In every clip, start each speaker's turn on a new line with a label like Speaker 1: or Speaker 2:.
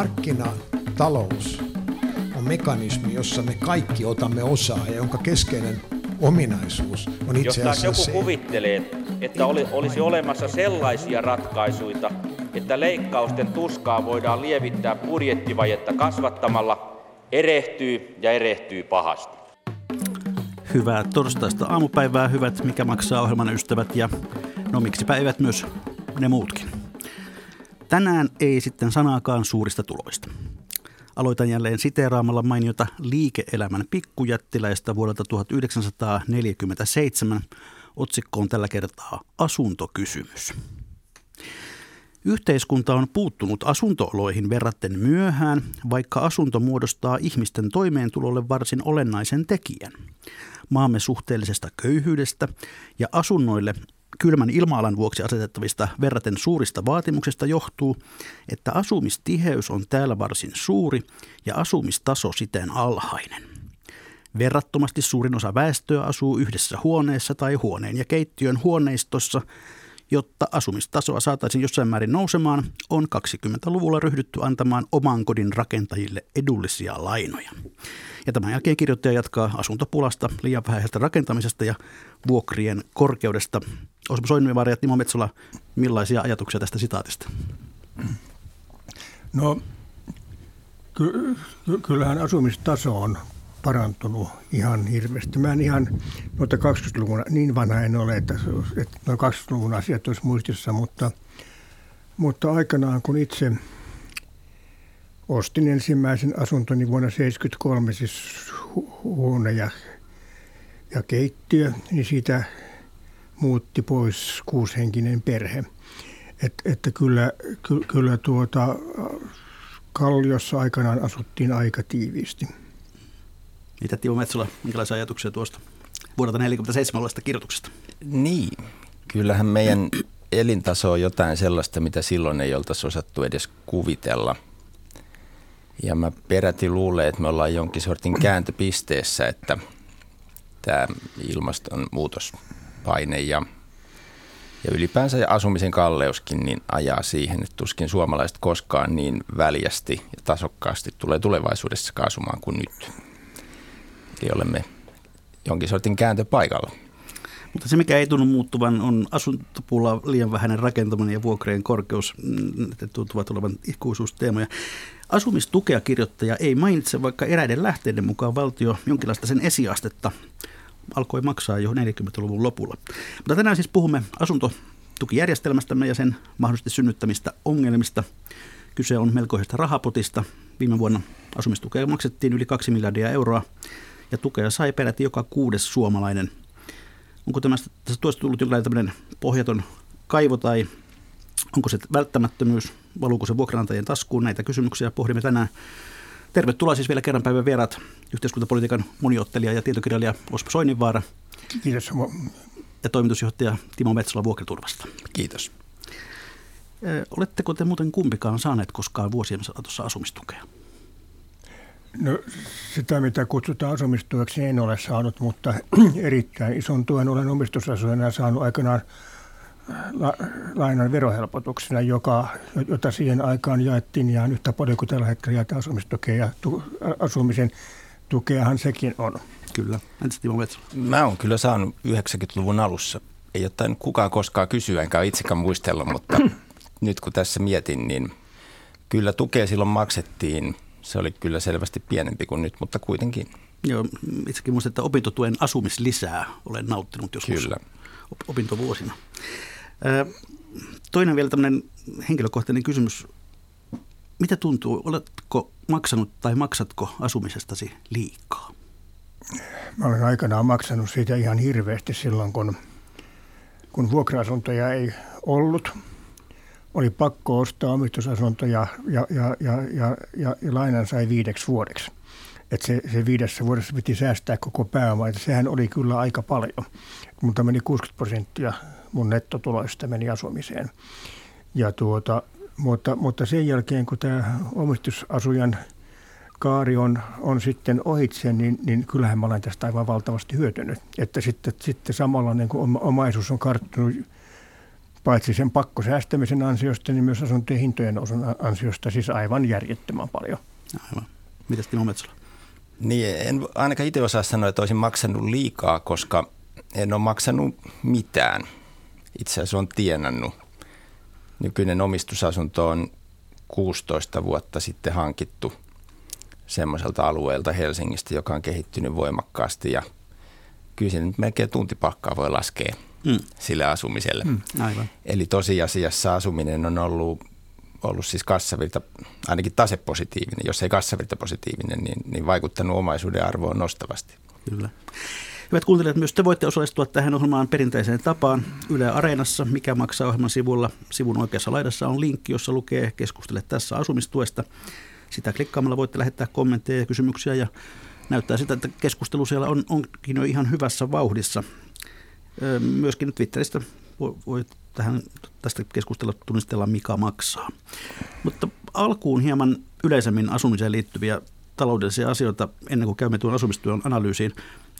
Speaker 1: Markkinatalous on mekanismi, jossa me kaikki otamme osaa ja jonka keskeinen ominaisuus on itse asiassa
Speaker 2: Jos joku
Speaker 1: se,
Speaker 2: kuvittelee, että oli, olisi olemassa sellaisia ratkaisuja, että leikkausten tuskaa voidaan lievittää budjettivajetta kasvattamalla, erehtyy ja erehtyy pahasti.
Speaker 3: Hyvää torstaista aamupäivää, hyvät Mikä maksaa ohjelman ystävät ja no miksi päivät myös ne muutkin. Tänään ei sitten sanaakaan suurista tuloista. Aloitan jälleen siteeraamalla mainiota liike-elämän pikkujättiläistä vuodelta 1947. Otsikko on tällä kertaa asuntokysymys. Yhteiskunta on puuttunut asuntooloihin verratten myöhään, vaikka asunto muodostaa ihmisten toimeentulolle varsin olennaisen tekijän. Maamme suhteellisesta köyhyydestä ja asunnoille kylmän ilmaalan vuoksi asetettavista verraten suurista vaatimuksista johtuu, että asumistiheys on täällä varsin suuri ja asumistaso siten alhainen. Verrattomasti suurin osa väestöä asuu yhdessä huoneessa tai huoneen ja keittiön huoneistossa, jotta asumistasoa saataisiin jossain määrin nousemaan, on 20-luvulla ryhdytty antamaan oman kodin rakentajille edullisia lainoja. Ja tämän jälkeen kirjoittaja jatkaa asuntopulasta, liian vähäisestä rakentamisesta ja vuokrien korkeudesta. Osmo Soinnivaara ja Timo Metsola, millaisia ajatuksia tästä sitaatista?
Speaker 4: No, ky- kyllähän asumistaso on parantunut ihan hirveästi. Mä en ihan noita 20-luvun, niin vanha en ole, että, että noin 20-luvun asiat olisi muistissa, mutta, mutta aikanaan kun itse ostin ensimmäisen asuntoni vuonna 1973, siis hu- huone ja, ja keittiö, niin siitä muutti pois kuushenkinen perhe. Et, että kyllä, ky, kyllä tuota, Kalliossa aikanaan asuttiin aika tiiviisti.
Speaker 3: Mitä Timo Metsola, minkälaisia ajatuksia tuosta vuodelta 1947 olevasta kirjoituksesta?
Speaker 5: Niin, kyllähän meidän elintaso on jotain sellaista, mitä silloin ei oltaisi osattu edes kuvitella. Ja mä peräti luulen, että me ollaan jonkin sortin kääntöpisteessä, että tämä ilmastonmuutospaine ja, ja ylipäänsä asumisen kalleuskin niin ajaa siihen, että tuskin suomalaiset koskaan niin väljästi ja tasokkaasti tulee tulevaisuudessa asumaan kuin nyt. Eli olemme jonkin sortin kääntöpaikalla.
Speaker 3: Mutta se, mikä ei tunnu muuttuvan, on asuntopula, liian vähäinen rakentaminen ja vuokrien korkeus. Ne tuntuvat olevan ikuisuusteemoja. Asumistukea kirjoittaja ei mainitse, vaikka eräiden lähteiden mukaan valtio jonkinlaista sen esiastetta alkoi maksaa jo 40-luvun lopulla. Mutta tänään siis puhumme asuntotukijärjestelmästämme ja sen mahdollisesti synnyttämistä ongelmista. Kyse on melkoisesta rahapotista. Viime vuonna asumistukea maksettiin yli 2 miljardia euroa ja tukea sai peräti joka kuudes suomalainen. Onko tästä, tästä tuosta tullut jonkinlainen pohjaton kaivo tai onko se välttämättömyys, valuuko se vuokranantajien taskuun, näitä kysymyksiä pohdimme tänään. Tervetuloa siis vielä kerran päivän vieraat, yhteiskuntapolitiikan moniottelija ja tietokirjailija Osmo Soininvaara.
Speaker 4: Kiitos.
Speaker 3: Ja toimitusjohtaja Timo Metsola Vuokraturvasta.
Speaker 5: Kiitos.
Speaker 3: Oletteko te muuten kumpikaan saaneet koskaan vuosien saatossa asumistukea?
Speaker 4: No sitä, mitä kutsutaan asumistueksi, en ole saanut, mutta erittäin ison tuen olen omistusasujana saanut aikanaan la, lainan verohelpotuksena, joka, jota siihen aikaan jaettiin ihan yhtä paljon kuin tällä hetkellä jaetaan asumistukea ja tu, asumisen tukeahan sekin on.
Speaker 3: Kyllä. Entäs Timo Metsola?
Speaker 5: Mä oon kyllä saanut 90-luvun alussa. Ei ole kukaan koskaan kysyä, enkä itsekään muistella, mutta nyt kun tässä mietin, niin kyllä tukea silloin maksettiin. Se oli kyllä selvästi pienempi kuin nyt, mutta kuitenkin.
Speaker 3: Joo, itsekin muistan, että opintotuen asumislisää olen nauttinut joskus
Speaker 5: Kyllä.
Speaker 3: opintovuosina. Toinen vielä tämmöinen henkilökohtainen kysymys. Mitä tuntuu, oletko maksanut tai maksatko asumisestasi liikaa?
Speaker 4: Mä olen aikanaan maksanut siitä ihan hirveästi silloin, kun, kun vuokra-asuntoja ei ollut. Oli pakko ostaa omistusasuntoja ja, ja, ja, ja, ja, ja lainan sai viideksi vuodeksi. Että se, se viidessä vuodessa piti säästää koko pääoma. Että sehän oli kyllä aika paljon, mutta meni 60 prosenttia mun nettotuloista meni asumiseen. Ja tuota, mutta, mutta sen jälkeen, kun tämä omistusasujan kaari on, on sitten ohitse, niin, niin kyllähän mä olen tästä aivan valtavasti hyötynyt. Että sitten, sitten samalla niin kuin omaisuus on karttunut paitsi sen pakkosäästämisen ansiosta, niin myös asuntojen hintojen ansiosta siis aivan järjettömän paljon.
Speaker 3: Aivan. Mitäs Timo Metsola?
Speaker 5: Niin, en ainakaan itse osaa sanoa, että olisin maksanut liikaa, koska en ole maksanut mitään. Itse asiassa on tienannut. Nykyinen omistusasunto on 16 vuotta sitten hankittu semmoiselta alueelta Helsingistä, joka on kehittynyt voimakkaasti ja kyllä se nyt melkein tuntipalkkaa voi laskea mm. sille asumiselle. Mm,
Speaker 3: aivan.
Speaker 5: Eli tosiasiassa asuminen on ollut, ollut siis kassavirta, ainakin tasepositiivinen, jos ei kassavirta positiivinen, niin, niin vaikuttanut omaisuuden arvoon nostavasti.
Speaker 3: Kyllä. Hyvät kuuntelijat, myös te voitte osallistua tähän ohjelmaan perinteiseen tapaan Yle Areenassa, mikä maksaa ohjelman sivulla. Sivun oikeassa laidassa on linkki, jossa lukee keskustele tässä asumistuesta. Sitä klikkaamalla voitte lähettää kommentteja ja kysymyksiä ja näyttää sitä, että keskustelu siellä on, onkin jo ihan hyvässä vauhdissa. Myöskin Twitteristä voi, voi tähän, tästä keskustella tunnistella, mikä maksaa. Mutta alkuun hieman yleisemmin asumiseen liittyviä taloudellisia asioita ennen kuin käymme tuon asumistyön analyysiin.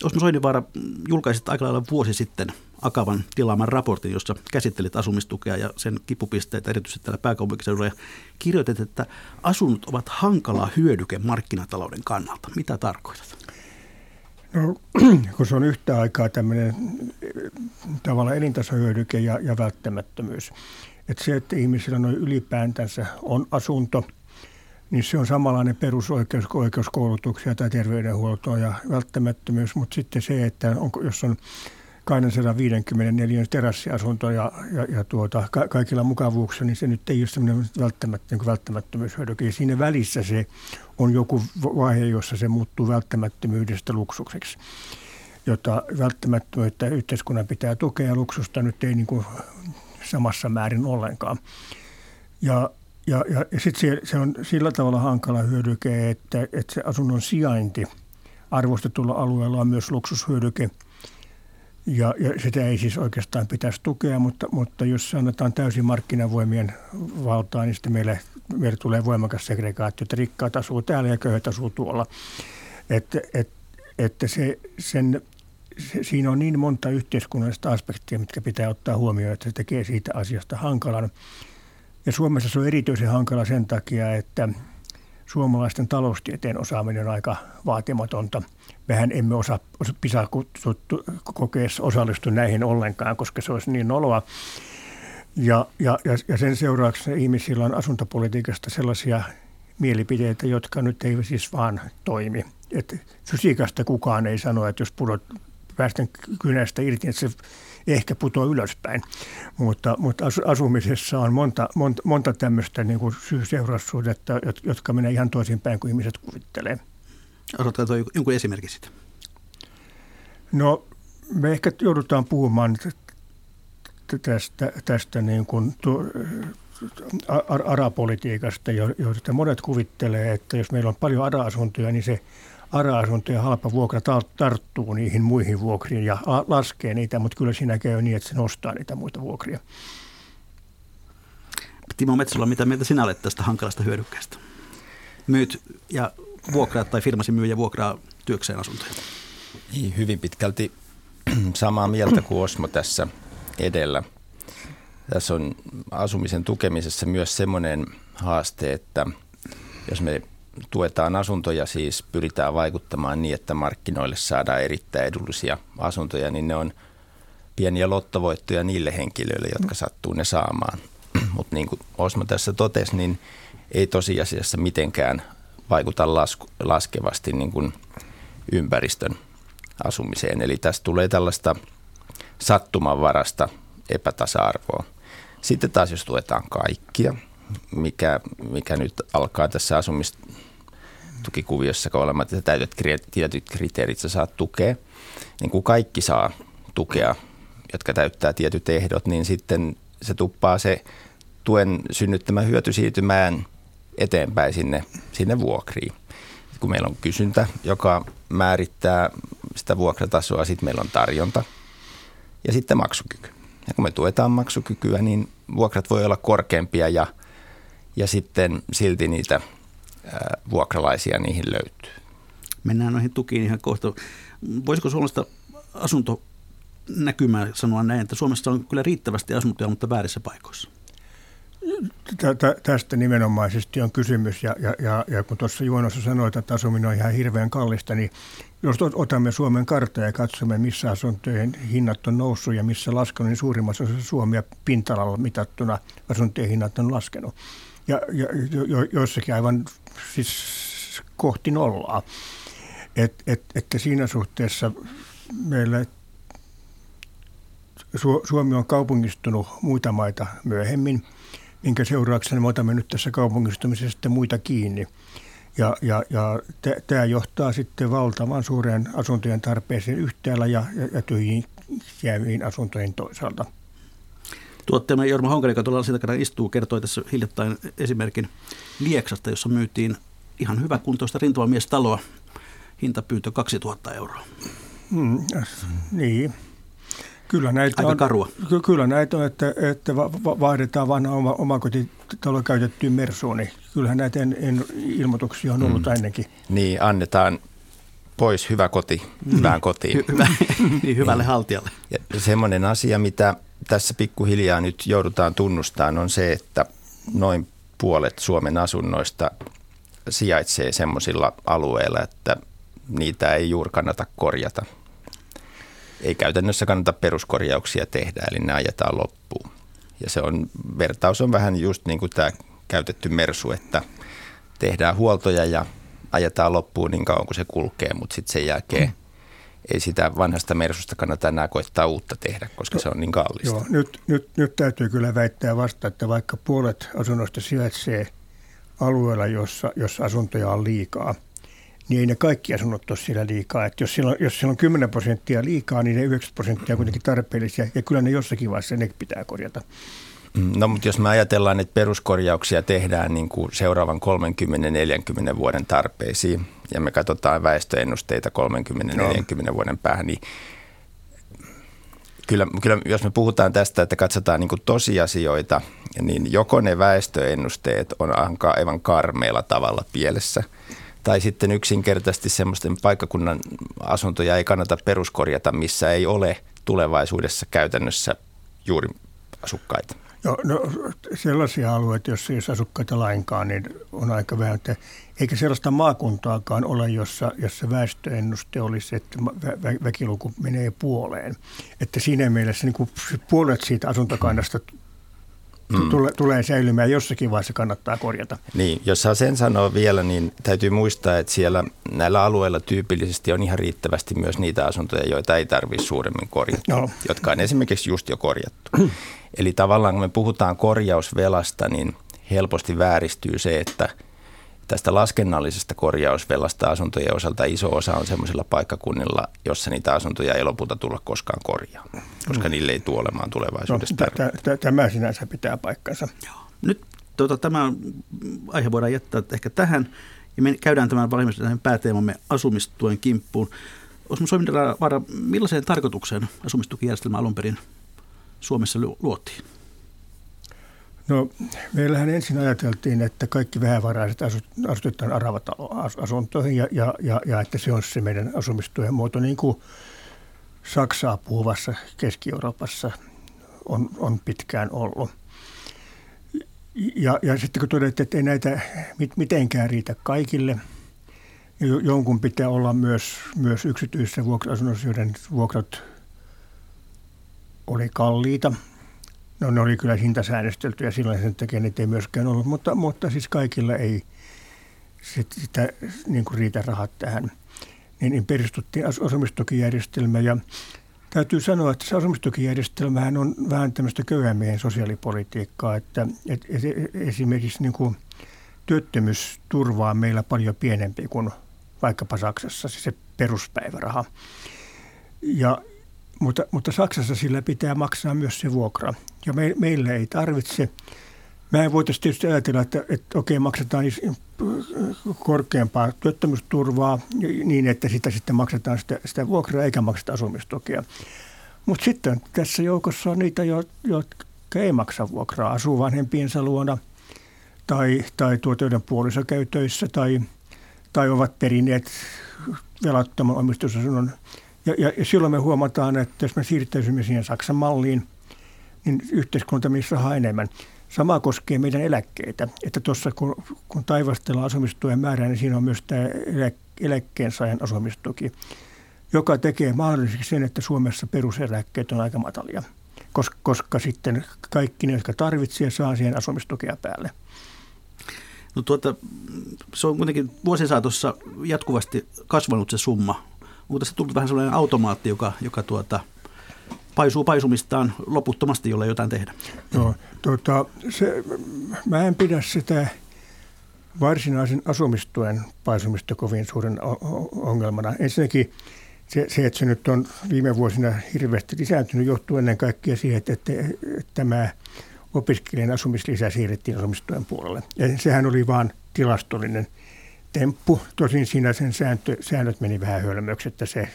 Speaker 3: Osmo Soininvaara julkaisit aika lailla vuosi sitten Akavan tilaaman raportin, jossa käsittelit asumistukea ja sen kipupisteitä erityisesti täällä pääkaupunkiseudulla ja kirjoitit, että asunnot ovat hankala hyödyke markkinatalouden kannalta. Mitä tarkoitat?
Speaker 4: No, kun se on yhtä aikaa tämmöinen tavalla elintasohyödyke ja, ja välttämättömyys. Että se, että ihmisillä noin ylipäätänsä on asunto – niin se on samanlainen perusoikeus kuin oikeuskoulutuksia tai terveydenhuoltoa ja välttämättömyys, mutta sitten se, että onko, jos on 254 terassiasunto ja, ja, ja tuota, ka- kaikilla mukavuuksilla, niin se nyt ei ole sellainen välttämättä, niin välttämättömyyshyödyke. Ja siinä välissä se on joku vaihe, jossa se muuttuu välttämättömyydestä luksukseksi jota välttämättömyyttä yhteiskunnan pitää tukea luksusta nyt ei niin kuin samassa määrin ollenkaan. Ja ja, ja, ja sitten se, se on sillä tavalla hankala hyödyke, että, että se asunnon sijainti arvostetulla alueella on myös luksushyödyke. Ja, ja sitä ei siis oikeastaan pitäisi tukea, mutta, mutta jos annetaan täysin markkinavoimien valtaa, niin sitten meille, meille tulee voimakas segregaatio, että rikkaat asuu täällä ja köyhät asuu tuolla. Että, et, että se, sen, se, siinä on niin monta yhteiskunnallista aspektia, mitkä pitää ottaa huomioon, että se tekee siitä asiasta hankalan. Ja Suomessa se on erityisen hankala sen takia, että suomalaisten taloustieteen osaaminen on aika vaatimatonta. Mehän emme osaa PISA-kokeessa osallistu näihin ollenkaan, koska se olisi niin noloa. Ja, ja, ja sen seurauksena ihmisillä on asuntopolitiikasta sellaisia mielipiteitä, jotka nyt ei siis vaan toimi. Et fysiikasta kukaan ei sano, että jos pudot päästän kynästä irti, että se ehkä putoaa ylöspäin. Mutta, mutta asumisessa on monta, monta, monta tämmöistä niin kuin syy-seuraussuhdetta, jotka menee ihan toisinpäin kuin ihmiset kuvittelee.
Speaker 3: Otatko jonkun esimerkki siitä?
Speaker 4: No me ehkä joudutaan puhumaan tästä, tästä niin kuin tu, arapolitiikasta, josta monet kuvittelee, että jos meillä on paljon ara-asuntoja, niin se ara-asunto ja halpa vuokra tarttuu niihin muihin vuokriin ja laskee niitä, mutta kyllä siinä käy niin, että se nostaa niitä muita vuokria.
Speaker 3: Timo Metsola, mitä mieltä sinä olet tästä hankalasta hyödykkeestä? Myyt ja vuokraat tai firmasi myy ja vuokraa työkseen asuntoja?
Speaker 5: Niin, hyvin pitkälti samaa mieltä kuin Osmo tässä edellä. Tässä on asumisen tukemisessa myös semmoinen haaste, että jos me tuetaan asuntoja, siis pyritään vaikuttamaan niin, että markkinoille saadaan erittäin edullisia asuntoja, niin ne on pieniä lottovoittoja niille henkilöille, jotka sattuu ne saamaan. Mutta niin kuin Osmo tässä totesi, niin ei tosiasiassa mitenkään vaikuta lasku, laskevasti niin kuin ympäristön asumiseen. Eli tästä tulee tällaista sattumanvarasta epätasa-arvoa. Sitten taas jos tuetaan kaikkia, mikä, mikä nyt alkaa tässä asumistukikuviossa olemaan, että täytät tietyt kriteerit, sä saat tukea. Niin kuin kaikki saa tukea, jotka täyttää tietyt ehdot, niin sitten se tuppaa se tuen synnyttämä hyöty siirtymään eteenpäin sinne, sinne vuokriin. Kun meillä on kysyntä, joka määrittää sitä vuokratasoa, sitten meillä on tarjonta ja sitten maksukyky. Ja kun me tuetaan maksukykyä, niin vuokrat voi olla korkeampia ja – ja sitten silti niitä vuokralaisia niihin löytyy.
Speaker 3: Mennään noihin tukiin ihan kohta. Voisiko suomalaista asunto näkymää sanoa näin, että Suomessa on kyllä riittävästi asuntoja, mutta väärissä paikoissa?
Speaker 4: Tästä nimenomaisesti on kysymys ja, ja, ja, ja kun tuossa Juonossa sanoit, että asuminen on ihan hirveän kallista, niin jos otamme Suomen karttaa ja katsomme, missä asuntojen hinnat on noussut ja missä laskenut, niin suurimmassa osassa Suomea pinta mitattuna asuntojen hinnat on laskenut. Ja, ja jo, joissakin aivan siis kohti nollaa. Et, et, että siinä suhteessa meillä Suomi on kaupungistunut muita maita myöhemmin, minkä seurauksena me otamme nyt tässä kaupungistumisesta muita kiinni. Ja, ja, ja tämä johtaa sitten valtavan suureen asuntojen tarpeeseen yhtäällä ja, ja, ja tyhjiin jääviin asuntojen toisaalta.
Speaker 3: Tuotteemme Jorma Honkari, joka tuolla sitä istuu, kertoi tässä hiljattain esimerkin Lieksasta, jossa myytiin ihan hyväkuntoista rintamamiestaloa. Hintapyyntö 2000 euroa.
Speaker 4: Mm, niin. Kyllä näitä
Speaker 3: Aika
Speaker 4: on,
Speaker 3: karua.
Speaker 4: Ky- kyllä näitä on, että, että vaihdetaan vanha oma, omakotitalo käytettyyn Mersuun, niin kyllähän näitä en, en, ilmoituksia on ollut mm. ennenkin.
Speaker 5: Niin, annetaan pois hyvä koti, mm. hyvään kotiin. Hy-
Speaker 3: hyvä, niin, hyvälle haltijalle.
Speaker 5: Ja semmoinen asia, mitä tässä pikkuhiljaa nyt joudutaan tunnustamaan, on se, että noin puolet Suomen asunnoista sijaitsee semmoisilla alueilla, että niitä ei juuri kannata korjata – ei käytännössä kannata peruskorjauksia tehdä, eli ne ajetaan loppuun. Ja se on, vertaus on vähän just niin kuin tämä käytetty mersu, että tehdään huoltoja ja ajetaan loppuun niin kauan kuin se kulkee, mutta sitten sen jälkeen mm. Ei sitä vanhasta mersusta kannata enää koettaa uutta tehdä, koska no, se on niin kallista.
Speaker 4: Joo, nyt, nyt, nyt täytyy kyllä väittää vasta, että vaikka puolet asunnoista sijaitsee alueella, jossa, jossa asuntoja on liikaa – niin ei ne kaikki asunnot ole siellä liikaa. Että jos, siellä on, jos siellä on 10 prosenttia liikaa, niin ne 9 prosenttia on kuitenkin tarpeellisia, ja kyllä ne jossakin vaiheessa ne pitää korjata.
Speaker 5: Mm, no mutta jos me ajatellaan, että peruskorjauksia tehdään niin kuin seuraavan 30-40 vuoden tarpeisiin, ja me katsotaan väestöennusteita 30-40 no. vuoden päähän, niin kyllä, kyllä jos me puhutaan tästä, että katsotaan niin kuin tosiasioita, niin joko ne väestöennusteet on aivan karmeilla tavalla pielessä – tai sitten yksinkertaisesti semmoisten paikkakunnan asuntoja ei kannata peruskorjata, missä ei ole tulevaisuudessa käytännössä juuri asukkaita.
Speaker 4: Joo, no sellaisia alueita, joissa ei ole asukkaita lainkaan, niin on aika vähän. Että eikä sellaista maakuntaakaan ole, jossa, jossa väestöennuste olisi, että vä- väkiluku menee puoleen. Että siinä mielessä niin puolet siitä asuntokannasta mm. tule, tulee säilymään jossakin vaiheessa kannattaa korjata.
Speaker 5: Niin, jos saa sen sanoa vielä, niin täytyy muistaa, että siellä näillä alueilla tyypillisesti on ihan riittävästi myös niitä asuntoja, joita ei tarvitse suuremmin korjata, no. jotka on esimerkiksi just jo korjattu. Eli tavallaan kun me puhutaan korjausvelasta, niin helposti vääristyy se, että – tästä laskennallisesta korjausvelasta asuntojen osalta iso osa on sellaisilla paikkakunnilla, jossa niitä asuntoja ei lopulta tulla koskaan korjaamaan, koska mm. niille ei tule olemaan tulevaisuudessa
Speaker 4: no, Tämä sinänsä pitää paikkansa. Joo.
Speaker 3: Nyt tuota, tämä aihe voidaan jättää ehkä tähän ja me käydään tämän valmiiksi tähän pääteemamme asumistuen kimppuun. Osmo Soiminvaara, millaiseen tarkoitukseen asumistukijärjestelmä alun perin Suomessa luotiin?
Speaker 4: No, meillähän ensin ajateltiin, että kaikki vähävaraiset asutetaan aravataloasuntoihin ja, ja, ja, ja että se on se meidän asumistuen muoto, niin kuin Saksaa puhuvassa Keski-Euroopassa on, on pitkään ollut. Ja, ja sitten kun todettiin, että ei näitä mitenkään riitä kaikille, jonkun pitää olla myös, myös yksityisissä vuokra-asunnoissa, joiden vuokrat oli kalliita – No ne oli kyllä hintasäännöstelty ja silloin sen takia niitä ei myöskään ollut, mutta, mutta siis kaikilla ei sit, sitä niin kuin riitä rahat tähän. Niin, niin perustuttiin asumistukijärjestelmä ja täytyy sanoa, että se asumistukijärjestelmähän on vähän tämmöistä köyhämiehen sosiaalipolitiikkaa, että, että esimerkiksi niin kuin työttömyysturva on meillä paljon pienempi kuin vaikkapa Saksassa, siis se peruspäiväraha. Ja, mutta, mutta Saksassa sillä pitää maksaa myös se vuokra. Ja me, meillä ei tarvitse. Mä en voitaisiin tietysti ajatella, että, että okei, maksetaan korkeampaa työttömyysturvaa niin, että sitä sitten maksetaan sitä, sitä vuokraa eikä makseta asumistukea. Mutta sitten tässä joukossa on niitä, jotka ei maksa vuokraa, asuu vanhempiensa luona tai, tai tuota, joiden puoliso käy töissä tai, tai ovat perineet velattoman omistusasunnon Ja, ja, ja silloin me huomataan, että jos me siirtäisimme siihen Saksan malliin, niin yhteiskunta missä rahaa enemmän. Sama koskee meidän eläkkeitä. Että tuossa kun, kun taivastellaan asumistuen määrää, niin siinä on myös tämä elä, eläkkeensaajan asumistuki, joka tekee mahdolliseksi sen, että Suomessa peruseläkkeet on aika matalia, koska, koska sitten kaikki ne, jotka tarvitsevat, saa siihen asumistukea päälle.
Speaker 3: No tuota, se on kuitenkin vuosien saatossa jatkuvasti kasvanut se summa. Onko tässä tullut vähän sellainen automaatti, joka, joka tuota, paisuu paisumistaan loputtomasti, jolle jotain tehdä?
Speaker 4: No, tuota, se, mä en pidä sitä varsinaisen asumistuen paisumista kovin suuren ongelmana. Ensinnäkin se, se, että se nyt on viime vuosina hirveästi lisääntynyt, johtuu ennen kaikkea siihen, että, että, että tämä opiskelijan asumislisä siirrettiin asumistuen puolelle. Ja sehän oli vain tilastollinen temppu. Tosin siinä sen sääntö, säännöt meni vähän hölmöksi, että se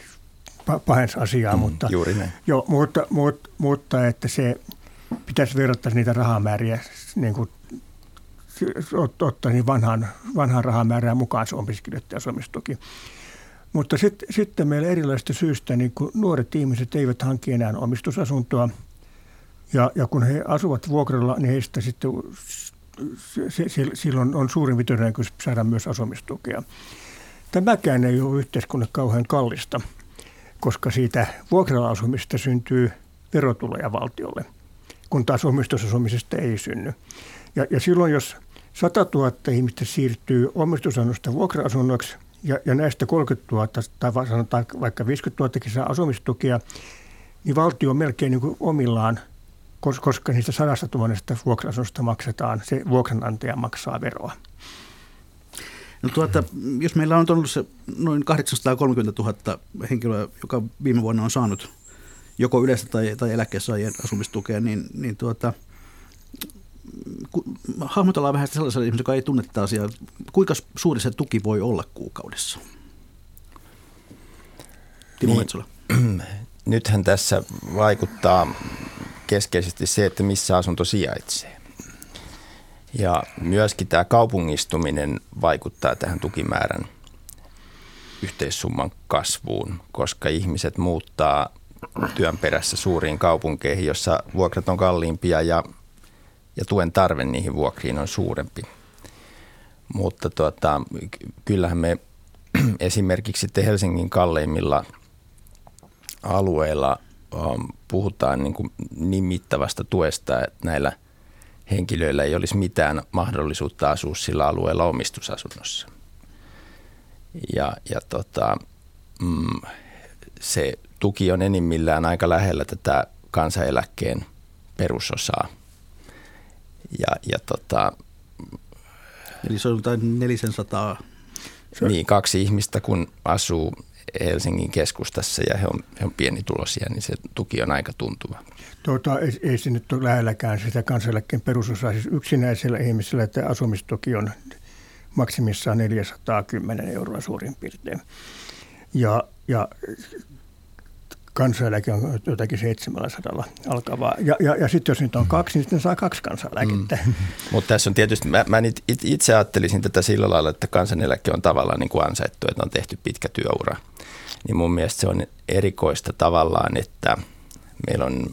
Speaker 4: pahensi asiaa. Mm, mutta,
Speaker 5: juuri näin.
Speaker 4: Jo, mutta, mutta, mutta, että se pitäisi verrata niitä rahamääriä niin kuin, ottaa niin vanhaan, vanhaan rahamäärään mukaan se opiskelijoiden asumistuki. Mutta sit, sitten meillä erilaisista syistä niin kun nuoret ihmiset eivät hankki enää omistusasuntoa – ja, ja kun he asuvat vuokralla, niin heistä sitten se, se, silloin on suurin todennäköisyys saada myös asumistukea. Tämäkään ei ole yhteiskunnan kauhean kallista, koska siitä vuokralla asumista syntyy verotuloja valtiolle, kun taas omistusasumisesta ei synny. Ja, ja silloin, jos 100 000 ihmistä siirtyy omistusasunnosta vuokra-asunnoksi ja, ja näistä 30 000 tai sanotaan vaikka 50 000 saa asumistukea, niin valtio on melkein niin kuin omillaan – koska niistä sadasta tuhannesta vuokra maksetaan, se vuokranantaja maksaa veroa.
Speaker 3: No tuota, jos meillä on ollut se noin 830 000 henkilöä, joka viime vuonna on saanut joko yleistä tai, tai eläkkeessaajien asumistukea, niin, niin tuota, hahmotellaan vähän sellaiselle ihmiselle, joka ei tunne tätä asiaa. Kuinka suuri se tuki voi olla kuukaudessa? Timo niin, Metsola.
Speaker 5: Nythän tässä vaikuttaa keskeisesti se, että missä asunto sijaitsee. Ja myöskin tämä kaupungistuminen vaikuttaa tähän tukimäärän yhteissumman kasvuun, koska ihmiset muuttaa työn perässä suuriin kaupunkeihin, jossa vuokrat on kalliimpia ja, ja tuen tarve niihin vuokriin on suurempi. Mutta tuota, kyllähän me esimerkiksi Helsingin kalleimmilla alueilla puhutaan niin, kuin niin mittavasta tuesta, että näillä henkilöillä ei olisi mitään mahdollisuutta asua sillä alueella omistusasunnossa. Ja, ja tota, mm, se tuki on enimmillään aika lähellä tätä kansaneläkkeen perusosaa. Ja, ja tota,
Speaker 3: Eli se on jotain 400
Speaker 5: niin, kaksi ihmistä kun asuu Helsingin keskustassa ja he on, he on pienituloisia, niin se tuki on aika tuntuva.
Speaker 4: Tuota, ei, ei se nyt ole lähelläkään sitä kansaneläkkeen perusosaa. Siis yksinäisellä ihmisellä että asumistuki on maksimissaan 410 euroa suurin piirtein. Ja, ja kansaneläke on jotakin 700 alkavaa. Ja, ja, ja sitten jos nyt on kaksi, niin sitten saa kaksi kansaneläkettä. Mm.
Speaker 5: Mutta tässä on tietysti, mä, mä itse ajattelisin tätä sillä lailla, että kansaneläke on tavallaan niin kuin ansaittu, että on tehty pitkä työura. Niin mun mielestä se on erikoista tavallaan, että meillä on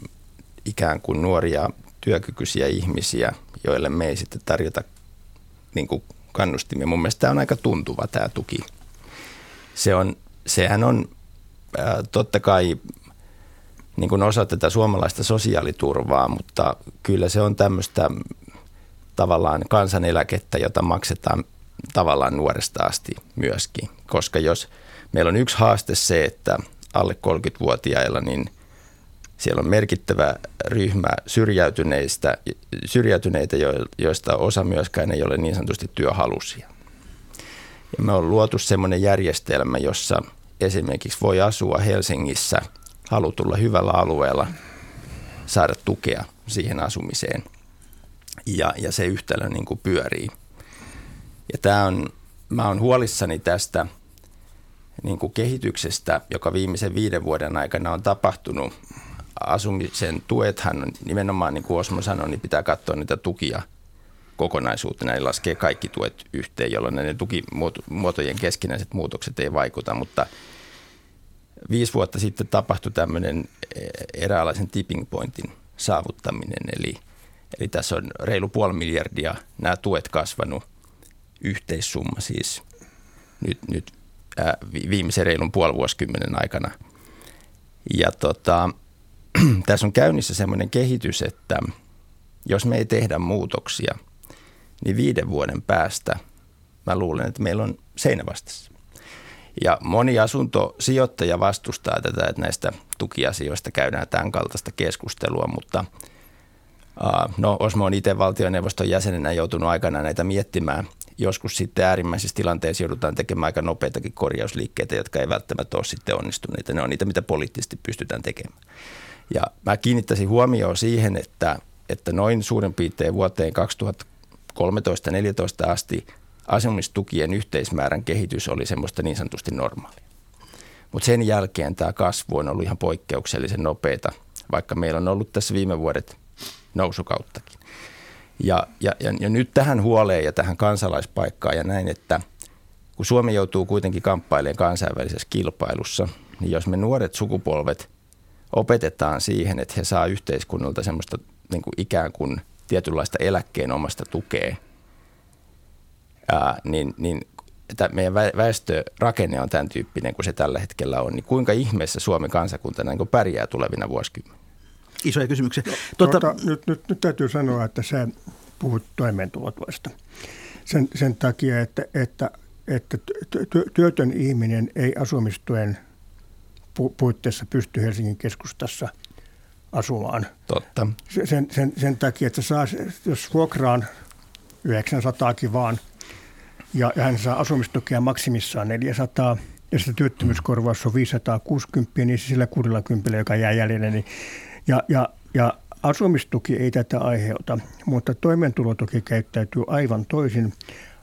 Speaker 5: ikään kuin nuoria työkykyisiä ihmisiä, joille me ei sitten tarjota niin kuin kannustimia. Mun mielestä tämä on aika tuntuva tämä tuki. Se on, sehän on totta kai niin kuin osa tätä suomalaista sosiaaliturvaa, mutta kyllä se on tämmöistä tavallaan kansaneläkettä, jota maksetaan tavallaan nuoresta asti myöskin. Koska jos meillä on yksi haaste se, että alle 30-vuotiailla niin siellä on merkittävä ryhmä syrjäytyneistä, syrjäytyneitä, joista osa myöskään ei ole niin sanotusti työhalusia. Ja me on luotu semmoinen järjestelmä, jossa – esimerkiksi voi asua Helsingissä halutulla hyvällä alueella, saada tukea siihen asumiseen. Ja, ja se yhtälö niin kuin pyörii. Ja tämä on, mä olen huolissani tästä niin kuin kehityksestä, joka viimeisen viiden vuoden aikana on tapahtunut. Asumisen tuethan nimenomaan, niin kuin Osmo sanoi, niin pitää katsoa niitä tukia kokonaisuutena, eli laskee kaikki tuet yhteen, jolloin ne tukimuotojen keskinäiset muutokset ei vaikuta, mutta viisi vuotta sitten tapahtui tämmöinen eräänlaisen tipping pointin saavuttaminen, eli, eli tässä on reilu puoli miljardia nämä tuet kasvanut yhteissumma siis nyt, nyt ää, viimeisen reilun puoli vuosikymmenen aikana. Ja tota, tässä on käynnissä semmoinen kehitys, että jos me ei tehdä muutoksia, niin viiden vuoden päästä mä luulen, että meillä on seinävastassa. Ja moni asuntosijoittaja vastustaa tätä, että näistä tukiasioista käydään tämän kaltaista keskustelua, mutta no Osmo on itse valtioneuvoston jäsenenä joutunut aikana näitä miettimään. Joskus sitten äärimmäisissä tilanteissa joudutaan tekemään aika nopeitakin korjausliikkeitä, jotka ei välttämättä ole sitten onnistuneita. Ne on niitä, mitä poliittisesti pystytään tekemään. Ja mä kiinnittäisin huomioon siihen, että, että noin suurin piirtein vuoteen 2013-2014 asti asumistukien yhteismäärän kehitys oli semmoista niin sanotusti normaalia. Mutta sen jälkeen tämä kasvu on ollut ihan poikkeuksellisen nopeata, vaikka meillä on ollut tässä viime vuodet nousukauttakin. Ja, ja, ja, nyt tähän huoleen ja tähän kansalaispaikkaan ja näin, että kun Suomi joutuu kuitenkin kamppailemaan kansainvälisessä kilpailussa, niin jos me nuoret sukupolvet opetetaan siihen, että he saa yhteiskunnalta semmoista niin kuin ikään kuin tietynlaista eläkkeen omasta tukea, ää, niin, niin että meidän väestörakenne on tämän tyyppinen kuin se tällä hetkellä on, niin kuinka ihmeessä Suomen kansakuntana niin pärjää tulevina vuosikymmeninä?
Speaker 3: Isoja kysymyksiä.
Speaker 4: No, tuota, tuota, nyt, nyt, nyt täytyy sanoa, että sä puhut toimeentulotuesta. Sen, sen takia, että, että, että työtön ihminen ei asumistuen puitteissa pysty Helsingin keskustassa asumaan.
Speaker 5: Totta.
Speaker 4: Sen, sen, sen takia, että saa, jos vuokraan 900 vaan – ja, hän saa asumistukea maksimissaan 400 ja sitten työttömyyskorvaus on 560, niin sillä 60, joka jää jäljelle. Niin, ja, ja, ja asumistuki ei tätä aiheuta, mutta toimeentulotuki käyttäytyy aivan toisin.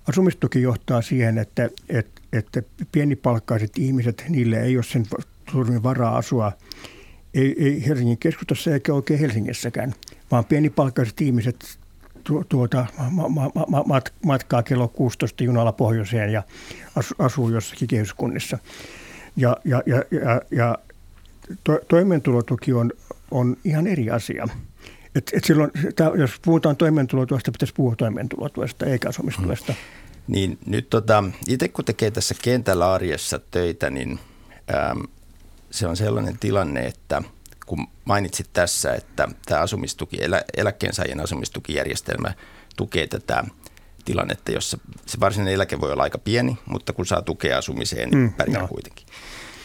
Speaker 4: Asumistuki johtaa siihen, että, että, että pienipalkkaiset ihmiset, niille ei ole sen suurin varaa asua ei, ei Helsingin keskustassa eikä oikein Helsingissäkään, vaan pienipalkkaiset ihmiset tuota, ma, ma, ma, mat, matkaa kello 16 junalla pohjoiseen ja asu, asuu jossakin kehyskunnissa. Ja, ja, ja, ja, ja to, toimeentulotuki on, on ihan eri asia. Et, et silloin, jos puhutaan toimeentulotuesta, pitäisi puhua toimeentulotuesta eikä asumistuesta. Hmm.
Speaker 5: Niin nyt tota, itse kun tekee tässä kentällä arjessa töitä, niin äm, se on sellainen tilanne, että – kun mainitsit tässä, että tämä asumistuki, elä, eläkkeensaajien asumistukijärjestelmä tukee tätä tilannetta, jossa se varsinainen eläke voi olla aika pieni, mutta kun saa tukea asumiseen, niin mm, pärjää no. kuitenkin.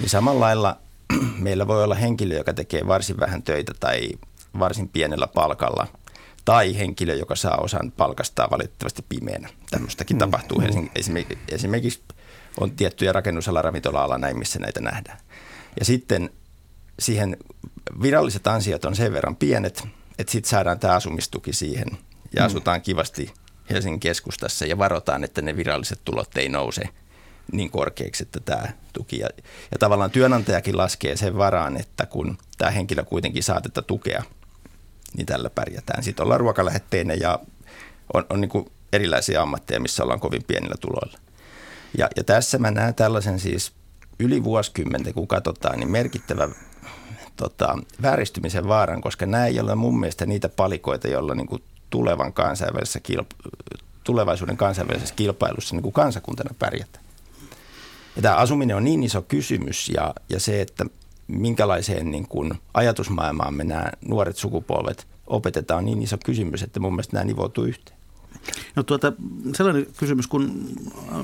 Speaker 5: Niin samalla lailla meillä voi olla henkilö, joka tekee varsin vähän töitä tai varsin pienellä palkalla, tai henkilö, joka saa osan palkastaa valitettavasti pimeänä. Tämmöistäkin mm, tapahtuu. Mm. Esimerkiksi, esimerkiksi on tiettyjä rakennusala, ravintola-ala näin, missä näitä nähdään. Ja sitten siihen viralliset ansiot on sen verran pienet, että sitten saadaan tämä asumistuki siihen ja mm. asutaan kivasti Helsingin keskustassa ja varotaan, että ne viralliset tulot ei nouse niin korkeaksi, että tämä tuki. Ja, ja tavallaan työnantajakin laskee sen varaan, että kun tämä henkilö kuitenkin saa tätä tukea, niin tällä pärjätään. Sitten ollaan ruokalähetteinen ja on, on niin kuin erilaisia ammatteja, missä ollaan kovin pienillä tuloilla. Ja, ja tässä mä näen tällaisen siis yli vuosikymmenten, kun katsotaan, niin merkittävä tota, vääristymisen vaaran, koska nämä ei ole mun mielestä niitä palikoita, joilla niin kuin tulevan kansainvälisessä kilp- tulevaisuuden kansainvälisessä kilpailussa niin kuin kansakuntana pärjätä. Ja tämä asuminen on niin iso kysymys ja, ja se, että minkälaiseen niin kuin ajatusmaailmaan me nämä nuoret sukupolvet opetetaan, on niin iso kysymys, että mun mielestä nämä nivoutuu yhteen.
Speaker 3: No tuota, sellainen kysymys, kun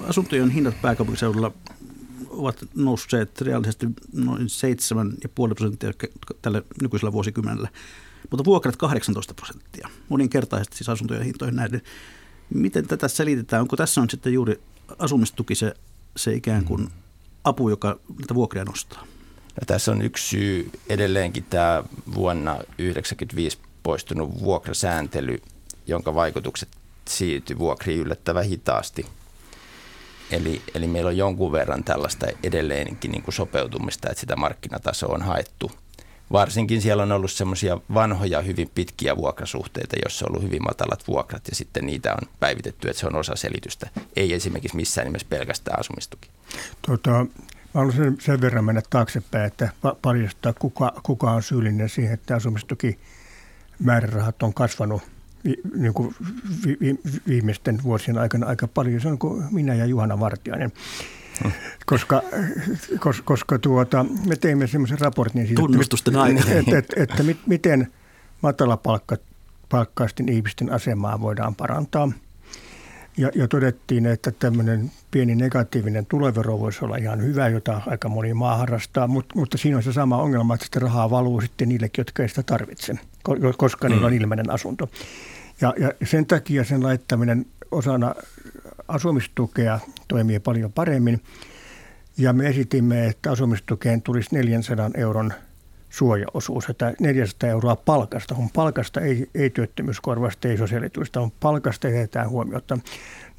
Speaker 3: asuntojen hinnat pääkaupunkiseudulla ovat nousseet reaalisesti noin 7,5 prosenttia tällä nykyisellä vuosikymmenellä, mutta vuokrat 18 prosenttia, moninkertaisesti siis asuntojen hintoihin näiden. Miten tätä selitetään? Onko tässä on sitten juuri asumistuki se, se ikään kuin apu, joka näitä vuokria nostaa?
Speaker 5: No, tässä on yksi syy edelleenkin tämä vuonna 1995 poistunut vuokrasääntely, jonka vaikutukset siirtyi vuokriin yllättävän hitaasti – Eli, eli meillä on jonkun verran tällaista edelleenkin niin kuin sopeutumista, että sitä markkinatasoa on haettu. Varsinkin siellä on ollut semmoisia vanhoja, hyvin pitkiä vuokrasuhteita, joissa on ollut hyvin matalat vuokrat ja sitten niitä on päivitetty, että se on osa selitystä. Ei esimerkiksi missään nimessä pelkästään asumistuki.
Speaker 4: Tota, Mä haluan sen, sen verran mennä taaksepäin, että paljastaa kuka, kuka on syyllinen siihen, että asumistuki määrärahat on kasvanut vi, niin kuin vi, vi, viimeisten vuosien aikana aika paljon. Se on kuin minä ja Juhana Vartiainen. Hmm. Koska, koska, koska tuota, me teimme semmoisen raportin siitä,
Speaker 3: Tunnustusten
Speaker 4: että, että, että, että, että miten matalapalkkaisten ihmisten asemaa voidaan parantaa – ja, ja todettiin, että tämmöinen pieni negatiivinen tulevero voisi olla ihan hyvä, jota aika moni maa harrastaa, mutta, mutta siinä on se sama ongelma, että sitä rahaa valuu sitten niille, jotka ei sitä tarvitse, koska mm. niillä on mm. ilmeinen asunto. Ja, ja sen takia sen laittaminen osana asumistukea toimii paljon paremmin. Ja me esitimme, että asumistukeen tulisi 400 euron suojaosuus, että 400 euroa palkasta, kun palkasta ei, ei työttömyyskorvasta, ei sosiaalituista, on palkasta jätetään huomiota.